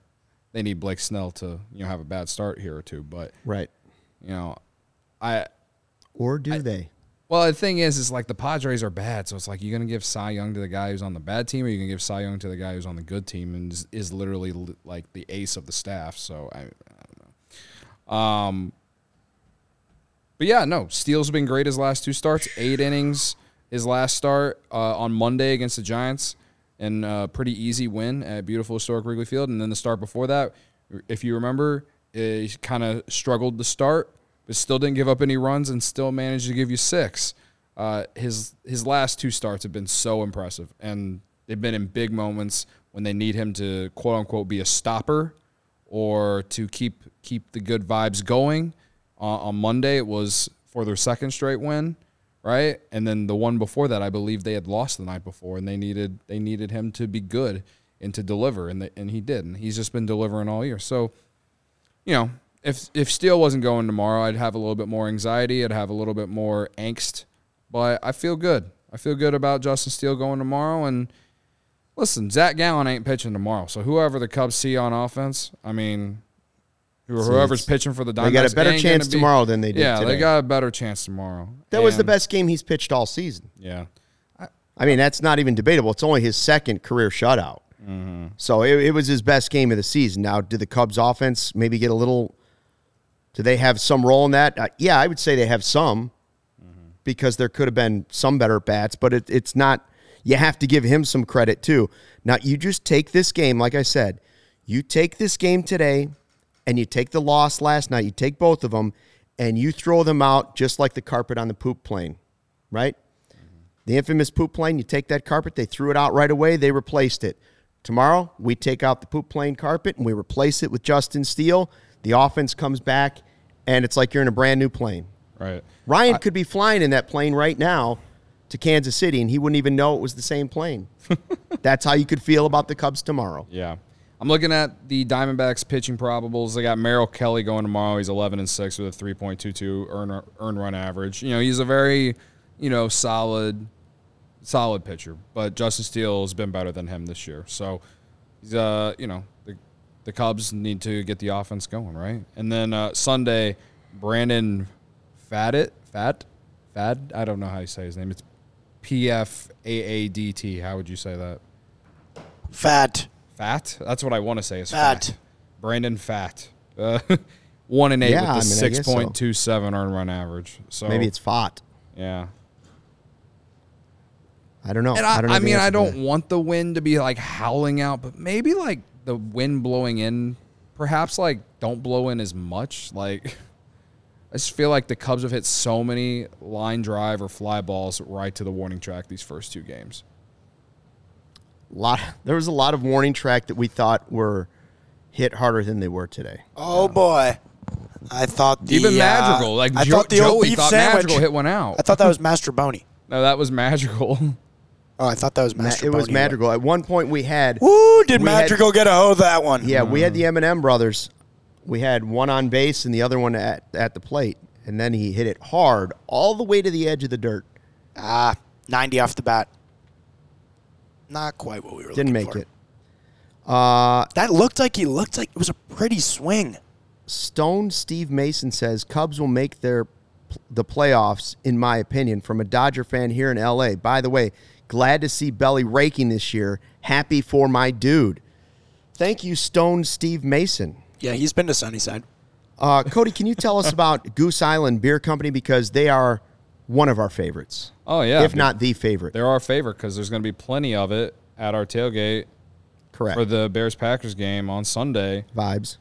they need Blake Snell to you know have a bad start here or two, but right. you know I Or do they? well the thing is is like the Padres are bad, so it's like you're gonna give Cy Young to the guy who's on the bad team, or you're gonna give Cy Young to the guy who's on the good team and is, is literally like the ace of the staff. So I, I don't know. Um, but yeah, no, Steele's been great his last two starts, eight innings. His last start uh, on Monday against the Giants, and a pretty easy win at beautiful historic Wrigley Field. And then the start before that, if you remember, he kind of struggled to start, but still didn't give up any runs and still managed to give you six. Uh, his his last two starts have been so impressive, and they've been in big moments when they need him to quote unquote be a stopper or to keep keep the good vibes going. Uh, on Monday, it was for their second straight win, right? And then the one before that, I believe they had lost the night before, and they needed they needed him to be good and to deliver, and the, and he did, and he's just been delivering all year. So, you know, if if Steele wasn't going tomorrow, I'd have a little bit more anxiety, I'd have a little bit more angst, but I feel good. I feel good about Justin Steele going tomorrow, and listen, Zac Gallen ain't pitching tomorrow, so whoever the Cubs see on offense, I mean, who- whoever's pitching for the Diamondbacks, They got a better chance be- tomorrow than they did Yeah, today. they got a better chance tomorrow. That was the best game he's pitched all season. Yeah, I mean, that's not even debatable. It's only his second career shutout. Mm-hmm. So it, it was his best game of the season. Now, did the Cubs offense maybe get a little? Do they have some role in that? Uh, yeah, I would say they have some Mm-hmm. because there could have been some better bats, but it, it's not. You have to give him some credit too. Now, you just take this game, like I said, you take this game today, and you take the loss last night. You take both of them, and you throw them out just like the carpet on the poop plane, right? Mm-hmm. The infamous poop plane, you take that carpet, they threw it out right away, they replaced it. Tomorrow, we take out the poop plane carpet and we replace it with Justin Steele. The offense comes back, and it's like you're in a brand new plane. right. Ryan could be flying in that plane right now to Kansas City, and he wouldn't even know it was the same plane. That's how you could feel about the Cubs tomorrow. Yeah. I'm looking at the Diamondbacks pitching probables. They got Merrill Kelly going tomorrow. He's 11 and 6 with a 3.22 earn earn run average. You know, he's a very, you know, solid solid pitcher, but Justin Steele has been better than him this year. So, he's uh, you know, the the Cubs need to get the offense going, right? And then uh, Sunday, Brandon Fadit, Fat, Fad, I don't know how you say his name. It's P F A A D T. How would you say that? Fat. Fat? That's what I want to say is Fat. fat. Brandon Fat. Uh, one and eight Yeah, with the mean, six guess so. point two seven earned run average. So Maybe it's fat. yeah. I don't know. And I, don't know I, mean, I don't that. want the wind to be like howling out, but maybe like the wind blowing in, perhaps like don't blow in as much. Like, I just feel like the Cubs have hit so many line drive or fly balls right to the warning track these first two games. Lot. There was a lot of warning track that we thought were hit harder than they were today. Oh boy, I thought the Even uh, like I jo- thought the old beef thought sandwich. Madrigal hit one out. I thought that was Mastrobuoni. no, that was Madrigal. Oh, I thought that was Ma- Master. it was Boney. Madrigal. At one point, we had Woo! Did We had- Madrigal get a hold of that one? yeah, we Mm. had the Eminem brothers. We had one on base and the other one at at the plate, and then he hit it hard all the way to the edge of the dirt. Ah, ninety off the bat. Not quite what we were. Didn't make for. it. Uh, That looked like he looked like it was a pretty swing. Stone Steve Mason says Cubs will make their the playoffs, in my opinion, from a Dodger fan here in LA. By the way, glad to see Belly raking this year. Happy for my dude. Thank you, Stone Steve Mason. Yeah, he's been to Sunnyside. Uh, Cody, can you tell us about Goose Island Beer Company because they are one of our favorites, Oh yeah, if not the favorite. they're our favorite because there's going to be plenty of it at our tailgate Correct. for the Bears Packers game on Sunday. Vibes.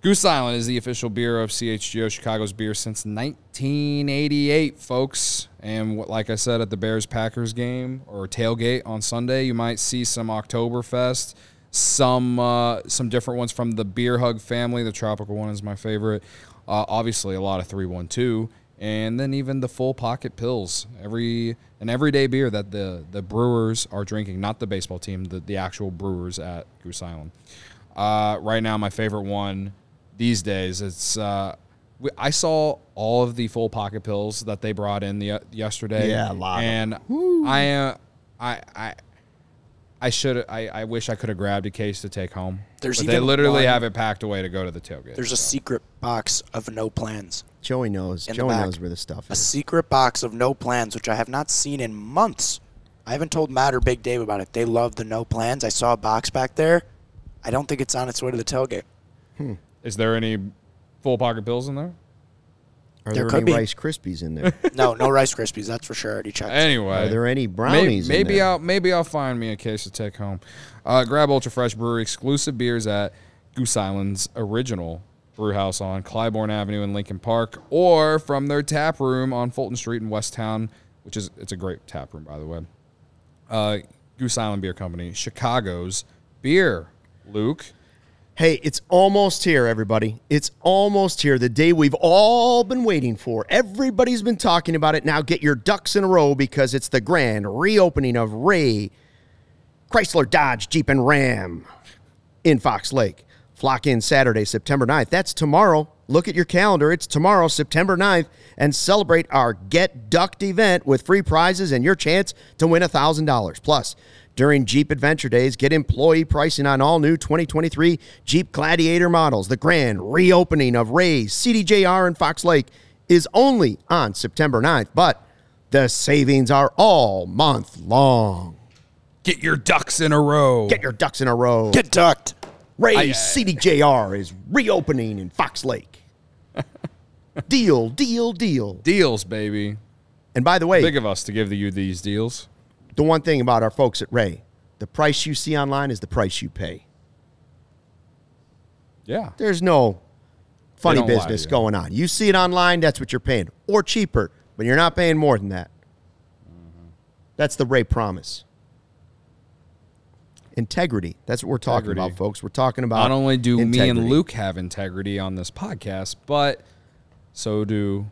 Goose Island is the official beer of CHGO Chicago's beer since 1988, folks. And what, like I said, at the Bears Packers game or tailgate on Sunday, you might see some Oktoberfest, some uh, some different ones from the Beer Hug family. The tropical one is my favorite. Uh, obviously, a lot of 312, and then even the full pocket pills. Every an everyday beer that the the brewers are drinking, not the baseball team, the, the actual brewers at Goose Island. Uh, right now, my favorite one these days. It's uh, we- I saw all of the full pocket pills that they brought in the yesterday. Yeah, a lot of And I, uh, I, I, I should. I, I wish I could have grabbed a case to take home. There's but they literally one- have it packed away to go to the tailgate. There's a so. secret box of no plans. Joey knows. In Joey knows where the stuff is. A secret box of no plans, which I have not seen in months. I haven't told Matt or Big Dave about it. They love the no plans. I saw a box back there. I don't think it's on its way to the tailgate. Is there any full pocket pills in there? Are There there, could any be. Rice Krispies in there? No, no Rice Krispies. That's for sure. I already checked. Anyway, Are there any Maybe, brownies? in maybe there? I'll maybe I'll find me a case to take home. Uh, grab Ultra Fresh Brewery exclusive beers at Goose Island's original brew house on Clybourn Avenue in Lincoln Park, or from their tap room on Fulton Street in West Town, which is it's a great tap room by the way. Uh, Goose Island Beer Company, Chicago's beer. Luke, Hey, it's almost here, everybody. It's almost here. The day we've all been waiting for. Everybody's been talking about it. Now get your ducks in a row because it's the grand reopening of Ray Chrysler Dodge Jeep and Ram in Fox Lake. Flock in Saturday, September 9th. That's tomorrow. Look at your calendar. It's tomorrow, September 9th, and celebrate our Get Ducked event with free prizes and your chance to win $1,000. Plus, during Jeep Adventure Days, get employee pricing on all new 2023 Jeep Gladiator models. The grand reopening of Ray's CDJR in Fox Lake is only on September 9th, but the savings are all month long. get your ducks in a row. Get your ducks in a row. Get ducked. Ray's CDJR is reopening in Fox Lake. deal, deal, deal. deals, baby. And by the way, Big of us to give you these deals. the one thing about our folks at Ray, the price you see online is the price you pay. Yeah. There's no funny don't lie to business going on. You see it online, that's what you're paying, or cheaper, but you're not paying more than that. Mm-hmm. That's the Ray promise. Integrity. That's what we're talking Integrity. about, folks. We're talking about Not only do me and. Luke have integrity on this podcast, but so do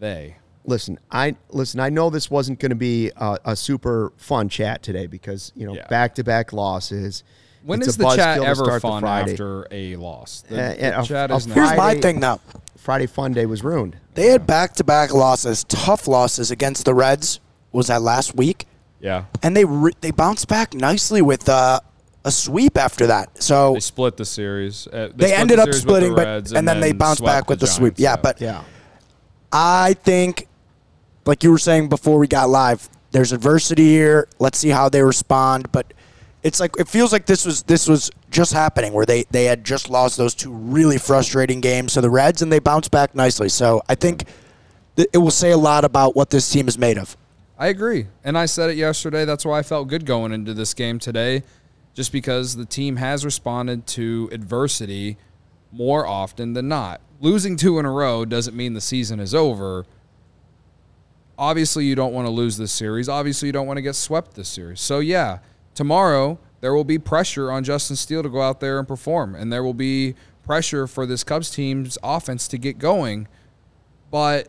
they. listen, I listen. I know this wasn't going to be a, a super fun chat today because you know back to back losses. When It's is the chat ever fun after a loss? The, Uh, the a- chat a is Here's not. my thing though. Friday fun day was ruined. They had back-to-back losses, tough losses against the Reds. Was that last week? Yeah, And they re- they bounced back nicely with uh, a sweep after that. So they split the series. Uh, they, split ended the up splitting, but Reds and, then, they bounced back with the, sweep. Giants, Yeah, but Yeah, I think, like you were saying before we got live, there's adversity here. Let's see how they respond. But It's like it feels like this was this was just happening where they they had just lost those two really frustrating games to the Reds and they bounced back nicely. So I think th- it will say a lot about what this team is made of. I agree. And I said it yesterday. That's why I felt good going into this game today, just because the team has responded to adversity more often than not. Losing two in a row doesn't mean the season is over. Obviously, you don't want to lose this series. Obviously, you don't want to get swept this series. So, yeah, tomorrow there will be pressure on Justin Steele to go out there and perform, and there will be pressure for this Cubs team's offense to get going. But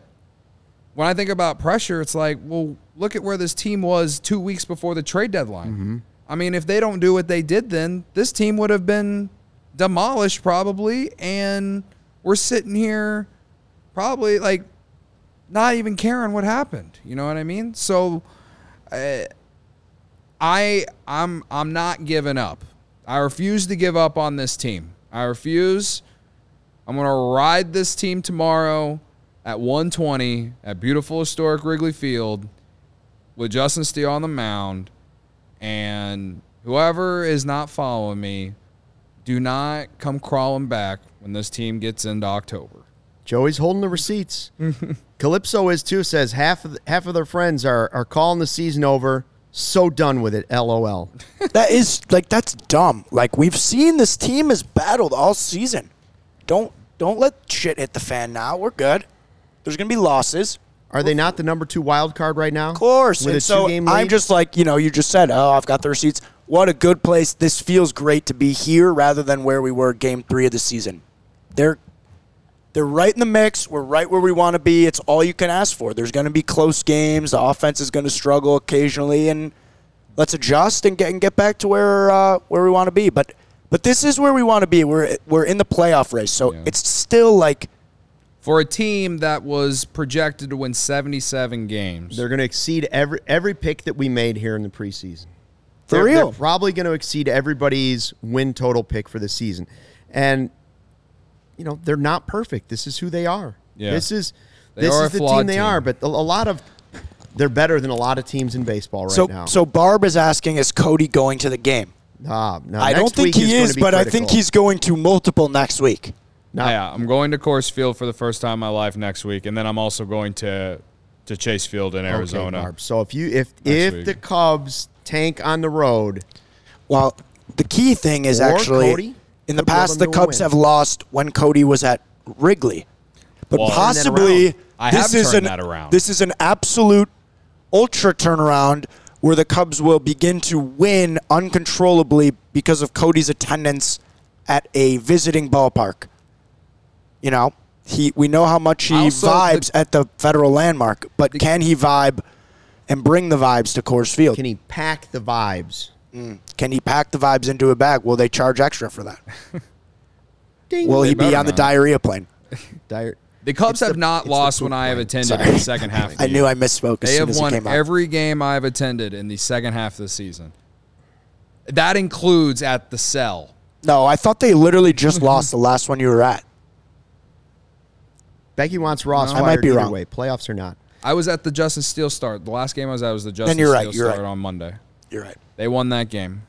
when I think about pressure, it's like, well, look at where this team was two weeks before the trade deadline. I mean, if they don't do what they did then, this team would have been demolished probably, and we're sitting here probably like not even caring what happened. You know what I mean? So, uh, I I'm I'm not giving up. I refuse to give up on this team. I refuse. I'm going to ride this team tomorrow at 120 at beautiful historic Wrigley Field with Justin Steele on the mound and whoever is not following me do not come crawling back when this team gets into October. Joey's holding the receipts. Calypso is too. Says half of the, half of their friends are are calling the season over. So done with it. LOL. that is like that's dumb. Like we've seen this team has battled all season. Don't don't let shit hit the fan now. We're good. There's gonna be losses. Are they not the number two wild card right now? Of course. With and a so two-game I'm just like, you know, you just said, oh, I've got the receipts. What a good place. This feels great to be here rather than where we were game three of the season. They're they're right in the mix. We're right where we want to be. It's all you can ask for. There's going to be close games. The offense is going to struggle occasionally, and let's adjust and get and get back to where uh, where we want to be. But but this is where we want to be. We're we're in the playoff race, so Yeah. it's still like For a team that was projected to win 77 games. They're going to exceed every every pick that we made here in the preseason. For They're- real. they're probably going to exceed everybody's win total pick for the season, and you know they're not perfect. This is who they are. Yeah. This is They this are is a the team they team. are. But a, a lot of they're better than a lot of teams in baseball right so now. so. Barb is asking, is Cody going to the game? Ah, no, I don't think he going is, to be but I think he's going to multiple next week. No, Yeah, I'm going to Coors Field for the first time in my life next week, and then I'm also going to to Chase Field in Okay, Arizona. Barb. So if you if if week. the Cubs tank on the road, Well, the key thing is actually Cody in the past the Cubs win. have lost when Cody was at Wrigley, but Well, possibly. I this have is an that around. this is an absolute ultra turnaround where the Cubs will begin to win uncontrollably because of Cody's attendance at a visiting ballpark. You know, he we know how much he Also, the- vibes at the federal landmark, but can he vibe and bring the vibes to Coors Field? can he pack the vibes? Mm. Can he pack the vibes into a bag? Will they charge extra for that? Ding. Will They he be better on the diarrhea plane? Dire- The Cubs It's have the- not lost poop when I have attended Sorry. in the second half. Of the I knew. I misspoke as They soon have as it won came out. every game I've attended in the second half of the season. That includes at the cell. no, I thought they literally just lost the last one you were at. Becky wants Ross I might be wrong. way, playoffs or not. I was at the Justin Steele start. The last game I was at was the Justin you're right, Steele you're start right. on Monday. You're right. They won that game.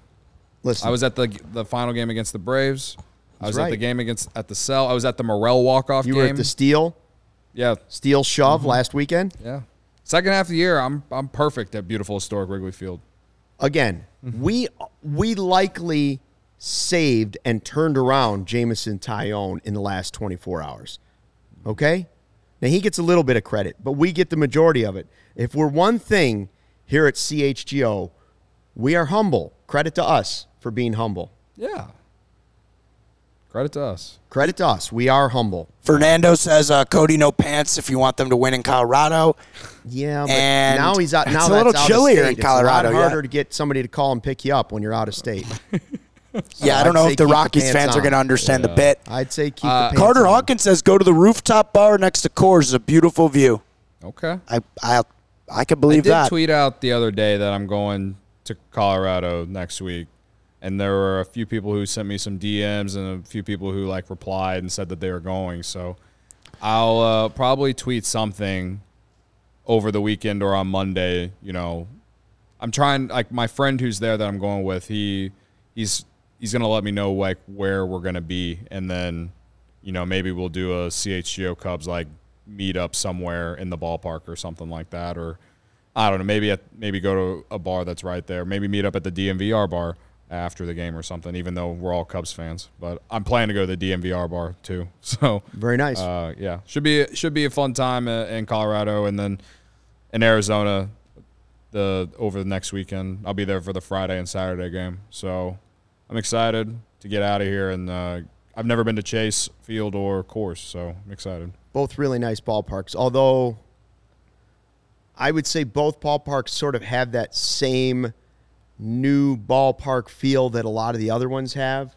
Listen, I was at the the final game against the Braves. I was at the game against at the cell. I was at the Morel walk off you game. were at the Steele yeah, Steele shove Mm-hmm. last weekend. yeah. Second half of the year, I'm I'm perfect at beautiful historic Wrigley Field. Again, Mm-hmm. we we likely saved and turned around Jameson Taillon in the last 24 hours. Okay? Now he gets a little bit of credit, but we get the majority of it. If we're one thing here at CHGO, we are humble. Credit to us for being humble. Yeah. Credit to us. Credit to us. We are humble. Fernando says uh, Cody no pants if you want them to win in Colorado. Yeah, but And now he's out. it's Now a little out chillier in. Colorado, It's a yeah. lot harder to get somebody to call and pick you up when you're out of state. Yeah, I I'd don't know if the keep the Rockies pants fans are going to understand the bit. I'd say keep Uh, the pants Carter on. Hawkins says go to the rooftop bar next to Coors. It's a beautiful view. Okay. I I I could I believe did that. tweet out the other day that I'm going to Colorado next week, and there were a few people who sent me some DMs and a few people who like replied and said that they were going. So I'll uh, probably tweet something over the weekend or on Monday. You know, I I'm trying like my friend who's there that I'm going with. He he's he's gonna let me know like where we're gonna be, and then you know maybe we'll do a CHGO Cubs like meet up somewhere in the ballpark or something like that, or I don't know. Maybe at, maybe go to a bar that's right there. Maybe meet up at the DNVR bar after the game or something. Even though we're all Cubs fans, but I'm planning to go to the DNVR bar too. So Very nice. uh, yeah, should be should be a fun time uh, in Colorado, and then in Arizona, the over the next weekend. I'll be there for the Friday and Saturday game, so I'm excited to get out of here. And uh, I've never been to Chase Field or Coors, so I'm excited. both really nice ballparks. Although I would say both ballparks sort of have that same new ballpark feel that a lot of the other ones have.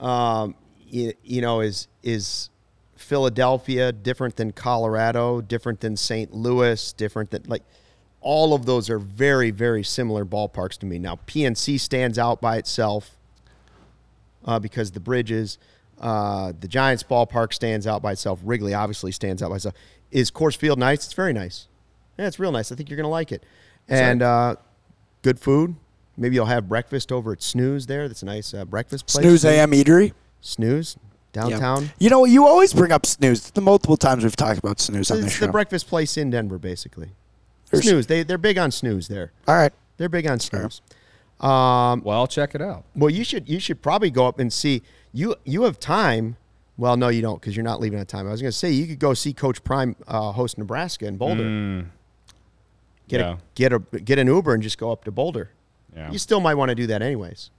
Um, you, you know, is is Philadelphia different than Colorado, different than St. Louis, different than like all of those are very very similar ballparks to me. Now PNC stands out by itself uh, because the bridges. Uh, the Giants ballpark stands out by itself. Wrigley obviously stands out by itself. Is Coors Field nice? It's very nice. Yeah, it's real nice. I think you're gonna like it. And uh, good food. Maybe you'll have breakfast over at Snooze there. That's a nice uh, breakfast place. Snooze AM Eatery. Snooze downtown. You know, you always bring up Snooze. The multiple times we've talked about Snooze on this It's show. the breakfast place in Denver, basically. There's- Snooze. They they're big on snooze there. All right. They're big on snooze. Um, Well, I'll check it out. well, you should you should probably go up and see. You you have time. Well, no, you don't because you're not leaving on time. I was going to say you could go see Coach Prime uh, host Nebraska in Boulder. Mm, Get yeah. a get a get an Uber and just go up to Boulder. yeah. You still might want to do that anyways.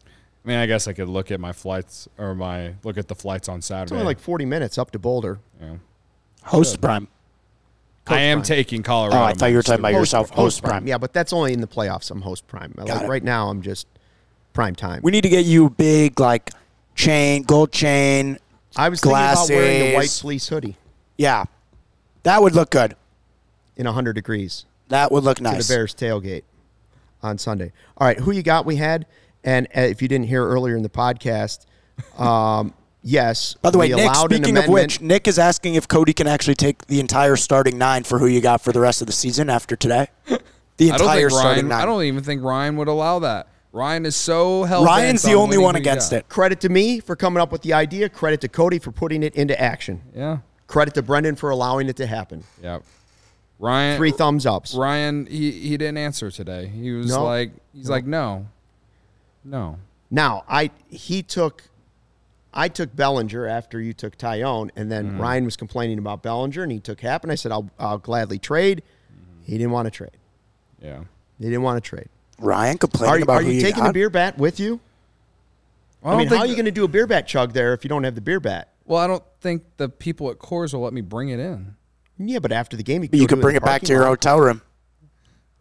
I mean, I guess I could look at my flights or my look at the flights on Saturday. It's only like 40 minutes up to Boulder. yeah. Host Prime. Coach I am Prime. taking Colorado. Oh, I thought you were talking about yourself. Host Prime. Yeah, but that's only in the playoffs. I'm host prime. Like it. right now, I'm just prime time. We need to get you a big like chain, gold chain. I was thinking about wearing a white glasses. fleece hoodie Yeah, that would look good. in 100 degrees That would look nice. to the Bears tailgate on Sunday. All right, who you got? We had, and uh, if you didn't hear earlier in the podcast, um, yes. By the way, Nick. Speaking of which, Nick is asking if Cody can actually take the entire starting nine for who you got for the rest of the season after today. The entire think starting Ryan. nine. I don't even think Ryan would allow that. Ryan is so hell. Ryan's the only one against it. credit to me for coming up with the idea. Credit to Cody for putting it into action. Yeah. Credit to Brendan for allowing it to happen. Yeah. Ryan. Three thumbs ups. Ryan. He he didn't answer today. He was No? like he's like no, no. Now, I he took I took Bellinger after you took Taillon, and then Mm-hmm. Ryan was complaining about Bellinger, and he took Happ, and I said I'll I'll gladly trade. Mm-hmm. He didn't want to trade. Yeah. He didn't want to trade. Ryan complaining Are, you- about are who you taking got? the beer bat with you? I, don't mean, how think are you going to do a beer bat chug there if you don't have the beer bat? Well, I don't think the people at Coors will let me bring it in. Yeah, but after the game, you, But you go could do bring it back to your hotel room.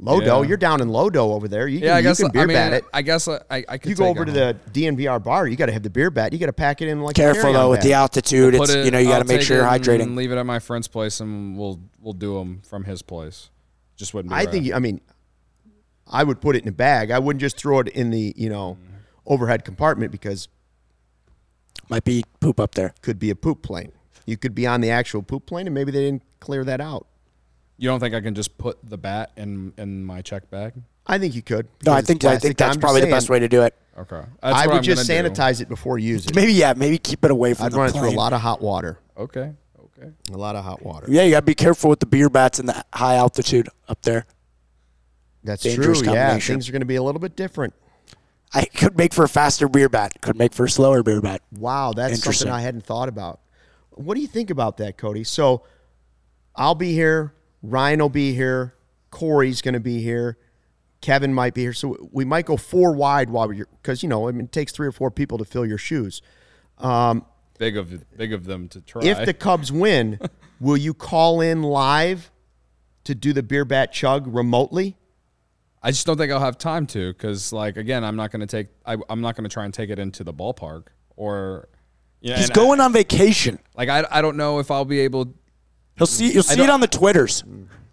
Lodo. Yeah. You're down in Lodo over there. You can, Yeah, I you guess can beer I mean, bat it. I guess I I, I could You go take over it to home. the DNVR bar. You got to have the beer bat. You got to pack it in like a Careful carry-on though with bag. the altitude. Put It's it- you know you got to make sure you're it and hydrating. Leave it at my friend's place, and we'll we'll do them from his place. Just wouldn't. Be I right. think. I mean, I would put it in a bag. I wouldn't just throw it in the you know mm-hmm. overhead compartment because Might be poop up there. could be a poop plane. You could be on the actual poop plane, and maybe they didn't clear that out. You don't think I can just put the bat in in my check bag. I think you could. No, I think I think that's I'm just probably the best way to do it. Okay, I would just sanitize it before you use it. Maybe yeah, maybe keep it away from I'd the run it through a lot of hot water. Okay, okay. A lot of hot water. Yeah, you got to be careful with the beer bats and the high altitude up there. That's Dangerous true. Yeah, things are going to be a little bit different. I could make for a faster beer bat. Could make for a slower beer bat. Wow, that's something I hadn't thought about. What do you think about that, Cody? So I'll be here. Ryan will be here. Corey's going to be here. Kevin might be here. So we might go four wide while we're because you know I mean, it takes three or four people to fill your shoes. Um, big of big of them to try. If the Cubs win, will you call in live to do the beer bat chug remotely? I just don't think I'll have time to because, like, again, I'm not going to take. I, I'm not going to try and take it into the ballpark or. Yeah, He's and I- going on vacation. like I, I don't know if I'll be able. He'll see. You'll see it on the twitters.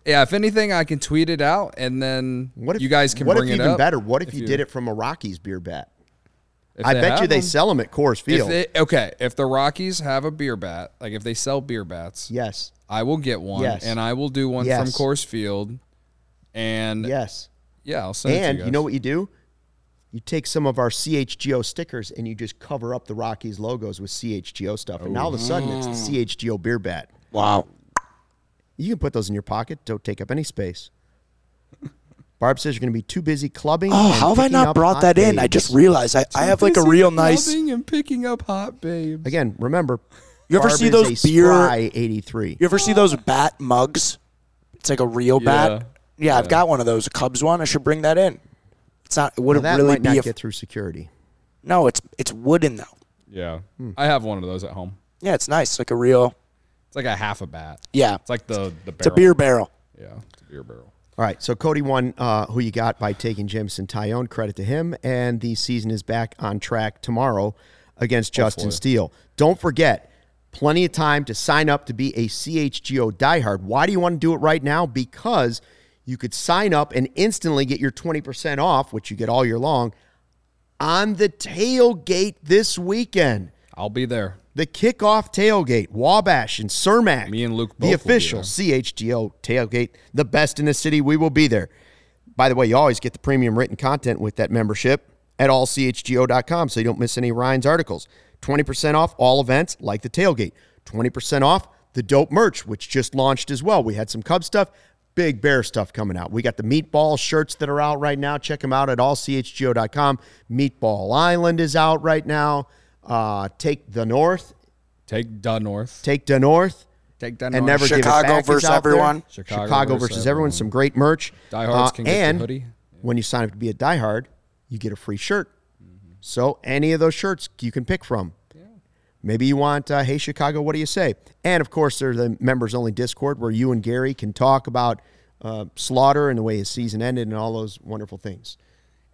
Yeah, if anything, I can tweet it out and then What if you guys can What bring if it even up. better? What if, if you, you- did it from a Rockies beer bat? I bet you have they sell them at Coors If Field. they, okay, if the Rockies have a beer bat, like if they sell beer bats, yes. I will get one Yes. and I will do one Yes. from Coors Field. And Yes. Yeah, I'll send it to And you, you know what you do? You take some of our CHGO stickers and you just cover up the Rockies logos with CHGO stuff. And now all of a sudden it's the mm. CHGO beer bat. Wow. You can put those in your pocket. Don't take up any space. Barb says you're going to be too busy clubbing. Oh, and how have I not brought hot that in? I just realized I, I have like a real nice. clubbing and picking up hot babes. Again, remember. You ever Barb see those beer- 83. You ever see those bat mugs? It's like a real bat. Yeah, I've got one of those, a Cubs one. I should bring that in. It's not. It wouldn't that really might be. not A, get through security. no, it's it's wooden though. Yeah, Hmm. I have one of those at home. Yeah, it's nice, like a real. It's like a half a bat. Yeah, It's like the the barrel. it's a beer barrel. Yeah, it's a beer barrel. All right, so Cody won uh, who you got by taking Jameson Taillon. Credit to him. And the season is back on track tomorrow against Justin Hopefully. Steele. Don't forget, plenty of time to sign up to be a CHGO diehard. Why do you want to do it right now? Because you could sign up and instantly get your 20% off, which you get all year long, on the tailgate this weekend. I'll be there. The kickoff tailgate, Wabash and Cermak. Me and Luke The official. CHGO tailgate, the best in the city. We will be there. By the way, you always get the premium written content with that membership at allchgo.com so you don't miss any Ryan's articles. 20% off all events like the tailgate. 20% off the dope merch, which just launched as well. We had some Cub stuff, big bear stuff coming out. We got the meatball shirts that are out right now. Check them out at allchgo.com. Meatball Island is out right now. Uh, take the North, Take the North. take the North. Take the north and North. never give it Chicago back is versus everyone. Chicago, Chicago versus, versus everyone. everyone. Some great merch. Uh, Diehards can get the and hoodie. when you sign up to be a diehard, you get a free shirt. So any of those shirts you can pick from. Maybe you want, uh, hey Chicago, what do you say? And of course, there's the members only Discord where you and Gary can talk about uh, Slaughter and the way his season ended and all those wonderful things.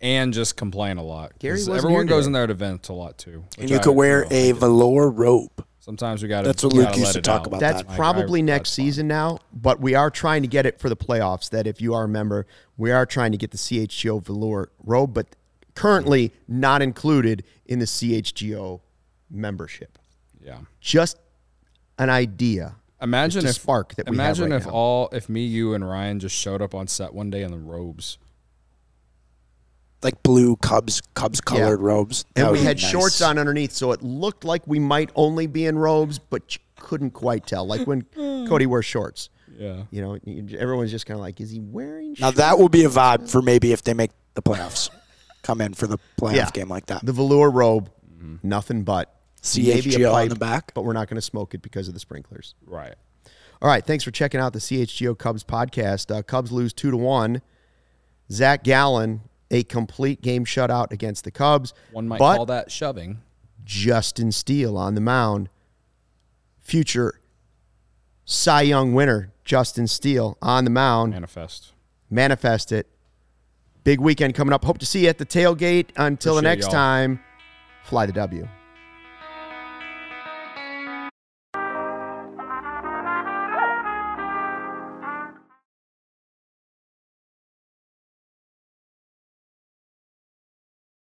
And just complain a lot. Gary wasn't everyone here goes today. in there to vent a lot too. And which you I- could wear you know, a velour robe. Sometimes we got to. That's what Luke used to talk about. That's that. probably I- next that's fine. season now, but we are trying to get it for the playoffs. That if you are a member, we are trying to get the CHGO velour robe, but currently not included in the CHGO membership. Yeah. Just an idea. Imagine It's if a spark that we have imagine right if now. all if me, you, and Ryan just showed up on set one day in the robes. Like blue Cubs Cubs colored robes. That And we had nice. shorts on underneath, so it looked like we might only be in robes, but you couldn't quite tell. Like when Cody wears shorts. Yeah. You know, everyone's just kind of like, is he wearing Now that will be a vibe for maybe if they make the playoffs. Come in for the playoff Yeah. game like that. The velour robe, nothing but. Maybe a CHGO on the back. But we're not going to smoke it because of the sprinklers. Right. All right. Thanks for checking out the CHGO Cubs podcast. Uh, Cubs lose two to one. Zac Gallen, a complete game shutout against the Cubs. One might but call that shoving. Justin Steele on the mound. Future Cy Young winner, Justin Steele on the mound. Manifest. Manifest it. Big weekend coming up. Hope to see you at the tailgate. Until the next y'all. time, fly the W.